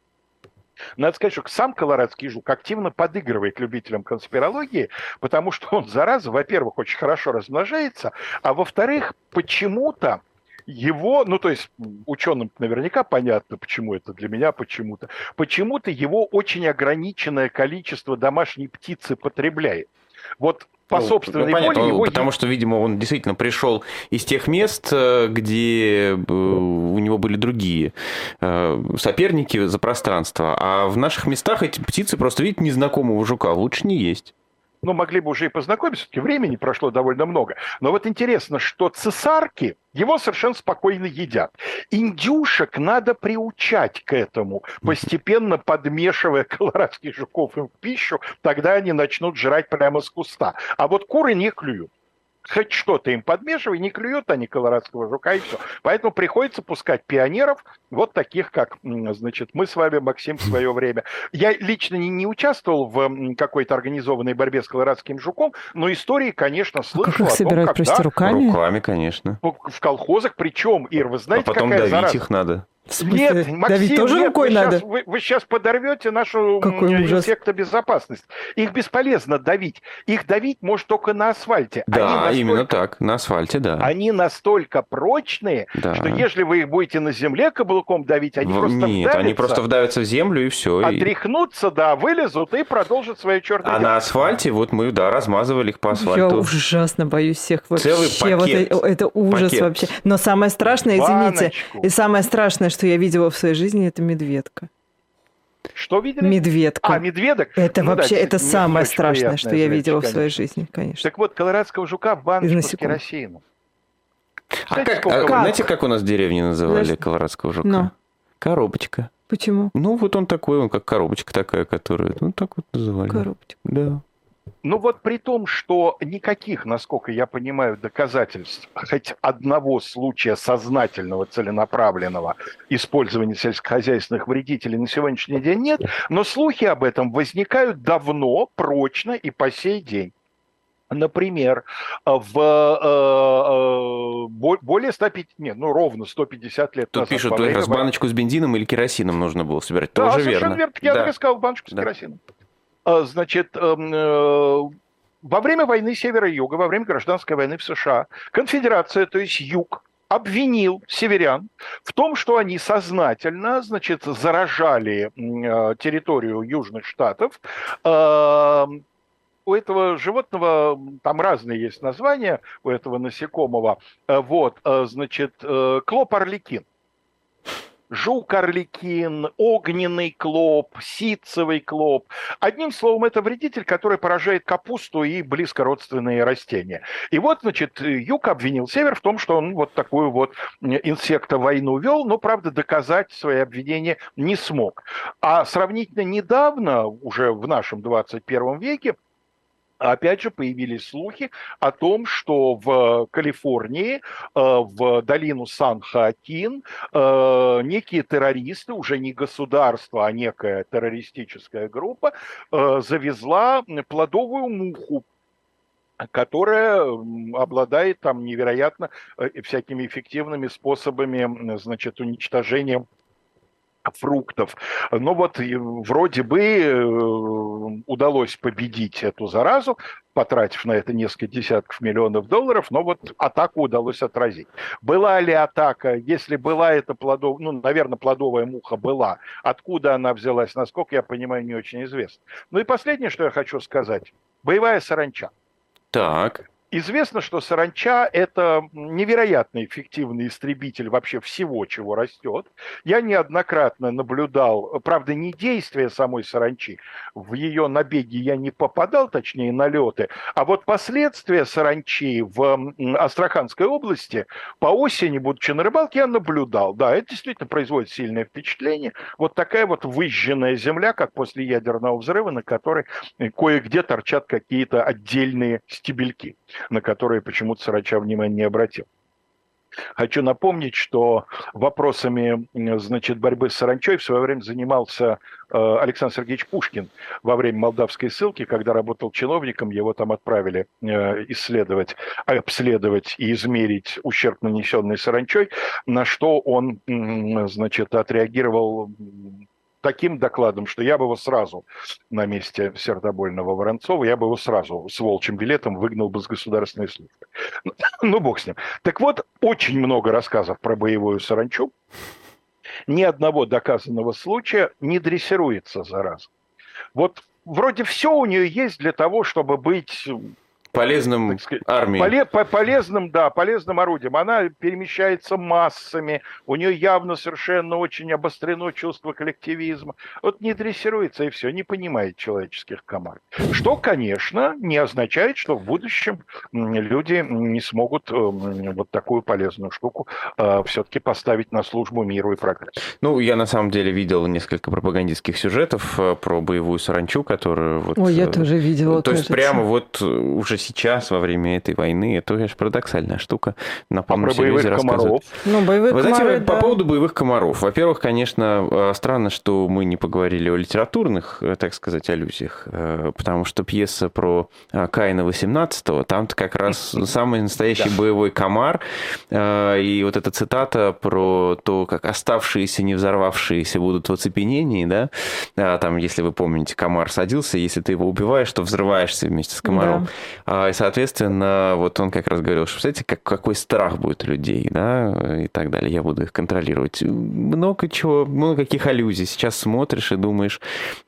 Надо сказать, что сам колорадский жук активно подыгрывает любителям конспирологии, потому что он, зараза, во-первых, очень хорошо размножается, а во-вторых, почему-то его, ну то есть ученым наверняка понятно, почему это для меня почему-то, почему-то его очень ограниченное количество домашней птицы потребляет. Вот по ну, собственной ну, понятно, воле его... Потому что, видимо, он действительно пришел из тех мест, э, где э, у него были другие э, соперники за пространство. А в наших местах эти птицы просто видят незнакомого жука, лучше не есть. Ну, могли бы уже и познакомиться, все-таки времени прошло довольно много. Но вот интересно, что цесарки его совершенно спокойно едят. Индюшек надо приучать к этому, постепенно подмешивая колорадских жуков им в пищу, тогда они начнут жрать прямо с куста. А вот куры не клюют хоть что-то им подмешивай, не клюют они колорадского жука и все. Поэтому приходится пускать пионеров, вот таких, как, значит, мы с вами, Максим, в свое время. Я лично не, не участвовал в какой-то организованной борьбе с колорадским жуком, но истории, конечно, слышал как их собирать, том, когда... руками? Руками, конечно. В колхозах, причем, Ир, вы знаете, а потом какая давить зараза? их надо. В смысле, нет, Максим, давить тоже нет, рукой вы надо? Сейчас, вы, вы сейчас подорвете нашу Какой ужас. инсектобезопасность. Их бесполезно давить. Их давить может только на асфальте. Да, настолько, именно так, на асфальте, да. Они настолько прочные, Да. что если вы их будете на земле каблуком давить, они В- просто Нет, вдавятся, они просто вдавятся в землю и все. отряхнутся, да, вылезут и продолжат свое черное А дело. на асфальте, вот мы, да, размазывали их по Я асфальту. ужасно боюсь всех вообще. Целый Вот пакет. это, это ужас Пакет. вообще. Но самое страшное, извините, Баночку. и самое страшное, что я видела в своей жизни, это медведка. Что видели? Медведка. А, медведок? Это Ну да, вообще, это действительно, не самое страшное, что я зрелище, видела в своей жизни, конечно. Так вот, колорадского жука в баночку с керосином. А Знаете, как, а вы- знаете, как у нас в деревне называли Подожди. колорадского жука? Но. Коробочка. Почему? Ну, вот он такой, он как коробочка такая, которую, ну, так вот называли. Коробочка. Да. Ну вот при том, что никаких, насколько я понимаю, доказательств хоть одного случая сознательного, целенаправленного использования сельскохозяйственных вредителей на сегодняшний день нет, но слухи об этом возникают давно, прочно и по сей день. Например, в э, э, бо- более 150, нет, ну ровно 150 лет Тут назад. пишут, время баночку с бензином или керосином нужно было собирать. Да, Тоже совершенно верно. верно. Я Да. сказал, баночку с Да. керосином. А, Значит, эм, э, во время войны Севера и Юга, во время гражданской войны в США, конфедерация, то есть Юг, обвинил северян в том, что они сознательно, значит, заражали э, территорию Южных Штатов. Эм, У этого животного там разные есть названия у этого насекомого. Э, Вот, значит, э, клоп-орликин жук-орликин, огненный клоп, ситцевый клоп. Одним словом, это вредитель, который поражает капусту и близкородственные растения. И вот, значит, Юг обвинил Север в том, что он вот такую вот инсектовойну вел, но, правда, доказать свои обвинения не смог. А сравнительно недавно, уже в нашем 21 веке, Опять же появились слухи о том, что в Калифорнии, э, в долину Сан-Хоакин, э, некие террористы, уже не государство, а некая террористическая группа, э, завезла плодовую муху, которая обладает там невероятно всякими эффективными способами, значит, уничтожения фруктов. Но вот вроде бы э, удалось победить эту заразу, потратив на это несколько десятков миллионов долларов, но вот атаку удалось отразить. Была ли атака, если была эта плодовая, ну, наверное, плодовая муха была, откуда она взялась, насколько я понимаю, не очень известно. Ну и последнее, что я хочу сказать. Боевая саранча. Так. Известно, что саранча – это невероятно эффективный истребитель вообще всего, чего растет. Я неоднократно наблюдал, правда, не действия самой саранчи, в ее набеги я не попадал, точнее, налеты, а вот последствия саранчи в Астраханской области по осени, будучи на рыбалке, я наблюдал. Да, это действительно производит сильное впечатление. Вот такая вот выжженная земля, как после ядерного взрыва, на которой э, кое-где торчат какие-то отдельные стебельки на которые почему-то Сарача внимания не обратил. Хочу напомнить, что вопросами значит, борьбы с саранчой в свое время занимался э, Александр Сергеевич Пушкин во время молдавской ссылки, когда работал чиновником, его там отправили э, исследовать, обследовать и измерить ущерб, нанесенный саранчой, на что он значит, отреагировал таким докладом, что я бы его сразу на месте сердобольного Воронцова, я бы его сразу с волчьим билетом выгнал бы с государственной службы. Ну, бог с ним. Так вот, очень много рассказов про боевую саранчу. Ни одного доказанного случая не дрессируется зараза. Вот вроде все у нее есть для того, чтобы быть полезным сказать, армии. Поле, по, полезным, да, полезным орудием. Она перемещается массами, у нее явно совершенно очень обострено чувство коллективизма. Вот не дрессируется и все, не понимает человеческих команд. Что, конечно, не означает, что в будущем люди не смогут вот такую полезную штуку э, все-таки поставить на службу миру и прогрессу. Ну, я на самом деле видел несколько пропагандистских сюжетов э, про боевую саранчу, которую... Вот, Ой, я э, тоже видела, То кажется. есть прямо вот уже сейчас, во время этой войны, это, конечно, парадоксальная штука. На полном а про боевых комаров? Ну, боевых Вы знаете, комары, по да. поводу боевых комаров. Во-первых, конечно, странно, что мы не поговорили о литературных, так сказать, аллюзиях, потому что пьеса про Каина 18-го, там-то как раз самый настоящий боевой комар, и вот эта цитата про то, как оставшиеся, не взорвавшиеся будут в оцепенении, да, там, если вы помните, комар садился, если ты его убиваешь, то взрываешься вместе с комаром. Да. И, соответственно, вот он как раз говорил, что, представляете, как, какой страх будет у людей, да, и так далее, я буду их контролировать. Много чего, много каких аллюзий. Сейчас смотришь и думаешь,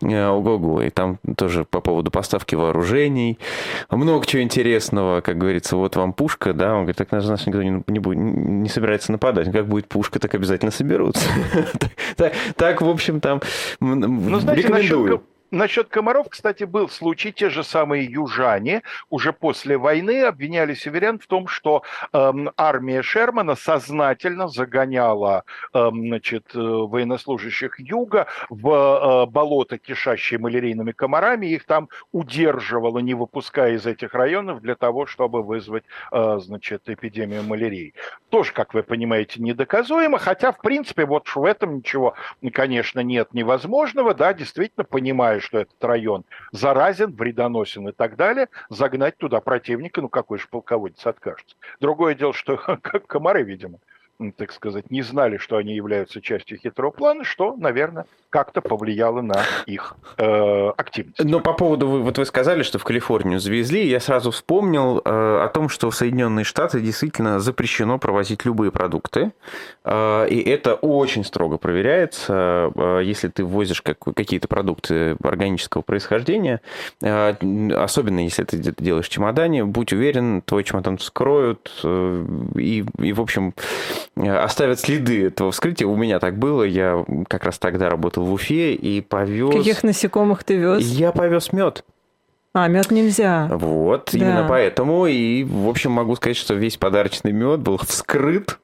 «Э, ого-го, и там тоже по поводу поставки вооружений, много чего интересного, как говорится, вот вам пушка, да, он говорит, так нас никто не, не, будет, не собирается нападать, как будет пушка, так обязательно соберутся. Так, в общем, там ну, рекомендую. Насчет комаров, кстати, был случай, те же самые южане уже после войны обвиняли северян в том, что э, армия Шермана сознательно загоняла э, значит, военнослужащих юга в э, болото, кишащие малярийными комарами, их там удерживала, не выпуская из этих районов для того, чтобы вызвать э, значит, эпидемию малярии. Тоже, как вы понимаете, недоказуемо, хотя, в принципе, вот в этом ничего, конечно, нет невозможного, да, действительно понимаю, что этот район заразен, вредоносен и так далее, загнать туда противника, ну какой же полководец откажется. Другое дело, что как комары, видимо, так сказать, не знали, что они являются частью хитрого плана, что, наверное, как-то повлияло на их э, активность. Но по поводу, вот вы сказали, что в Калифорнию завезли, я сразу вспомнил э, о том, что в Соединенные Штаты действительно запрещено провозить любые продукты, э, и это очень строго проверяется, э, если ты ввозишь как, какие-то продукты органического происхождения, э, особенно если ты делаешь чемодане, будь уверен, твой чемодан вскроют э, и, и, в общем, оставят следы этого вскрытия. У меня так было, я как раз тогда работал в Уфе и повез... Каких насекомых ты вез? Я повез мед. А, мед нельзя. Вот, да. именно поэтому. И, в общем, могу сказать, что весь подарочный мед был вскрыт.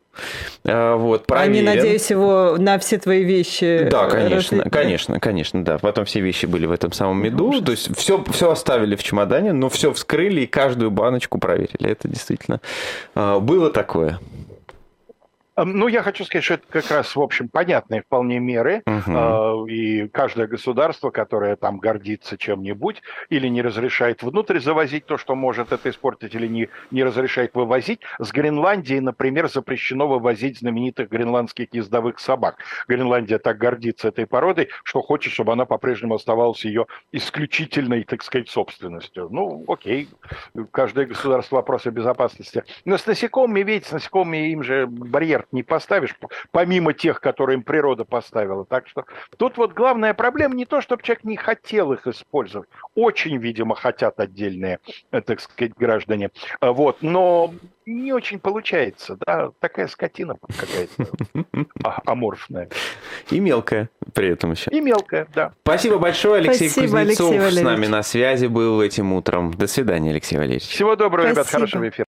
А, вот, проверен. Они, надеюсь, его на все твои вещи. Да, конечно, разли... конечно, конечно, да. Потом все вещи были в этом самом меду. Ужас. То есть все, все оставили в чемодане, но все вскрыли и каждую баночку проверили. Это действительно а, было такое. Ну, я хочу сказать, что это как раз, в общем, понятные вполне меры. Угу. И каждое государство, которое там гордится чем-нибудь или не разрешает внутрь завозить то, что может это испортить, или не, не разрешает вывозить. С Гренландии, например, запрещено вывозить знаменитых гренландских ездовых собак. Гренландия так гордится этой породой, что хочет, чтобы она по-прежнему оставалась ее исключительной, так сказать, собственностью. Ну, окей, каждое государство вопросы безопасности. Но с насекомыми, видите, с насекомыми им же барьер не поставишь, помимо тех, которые им природа поставила. Так что тут вот главная проблема не то, чтобы человек не хотел их использовать. Очень, видимо, хотят отдельные, э, так сказать, граждане. А вот, но не очень получается, да, такая скотина какая-то а, аморфная. И мелкая при этом еще. И мелкая, да. Спасибо большое, Алексей Спасибо, Кузнецов Алексей с нами на связи был этим утром. До свидания, Алексей Валерьевич. Всего доброго, Спасибо. ребят, хорошего эфира.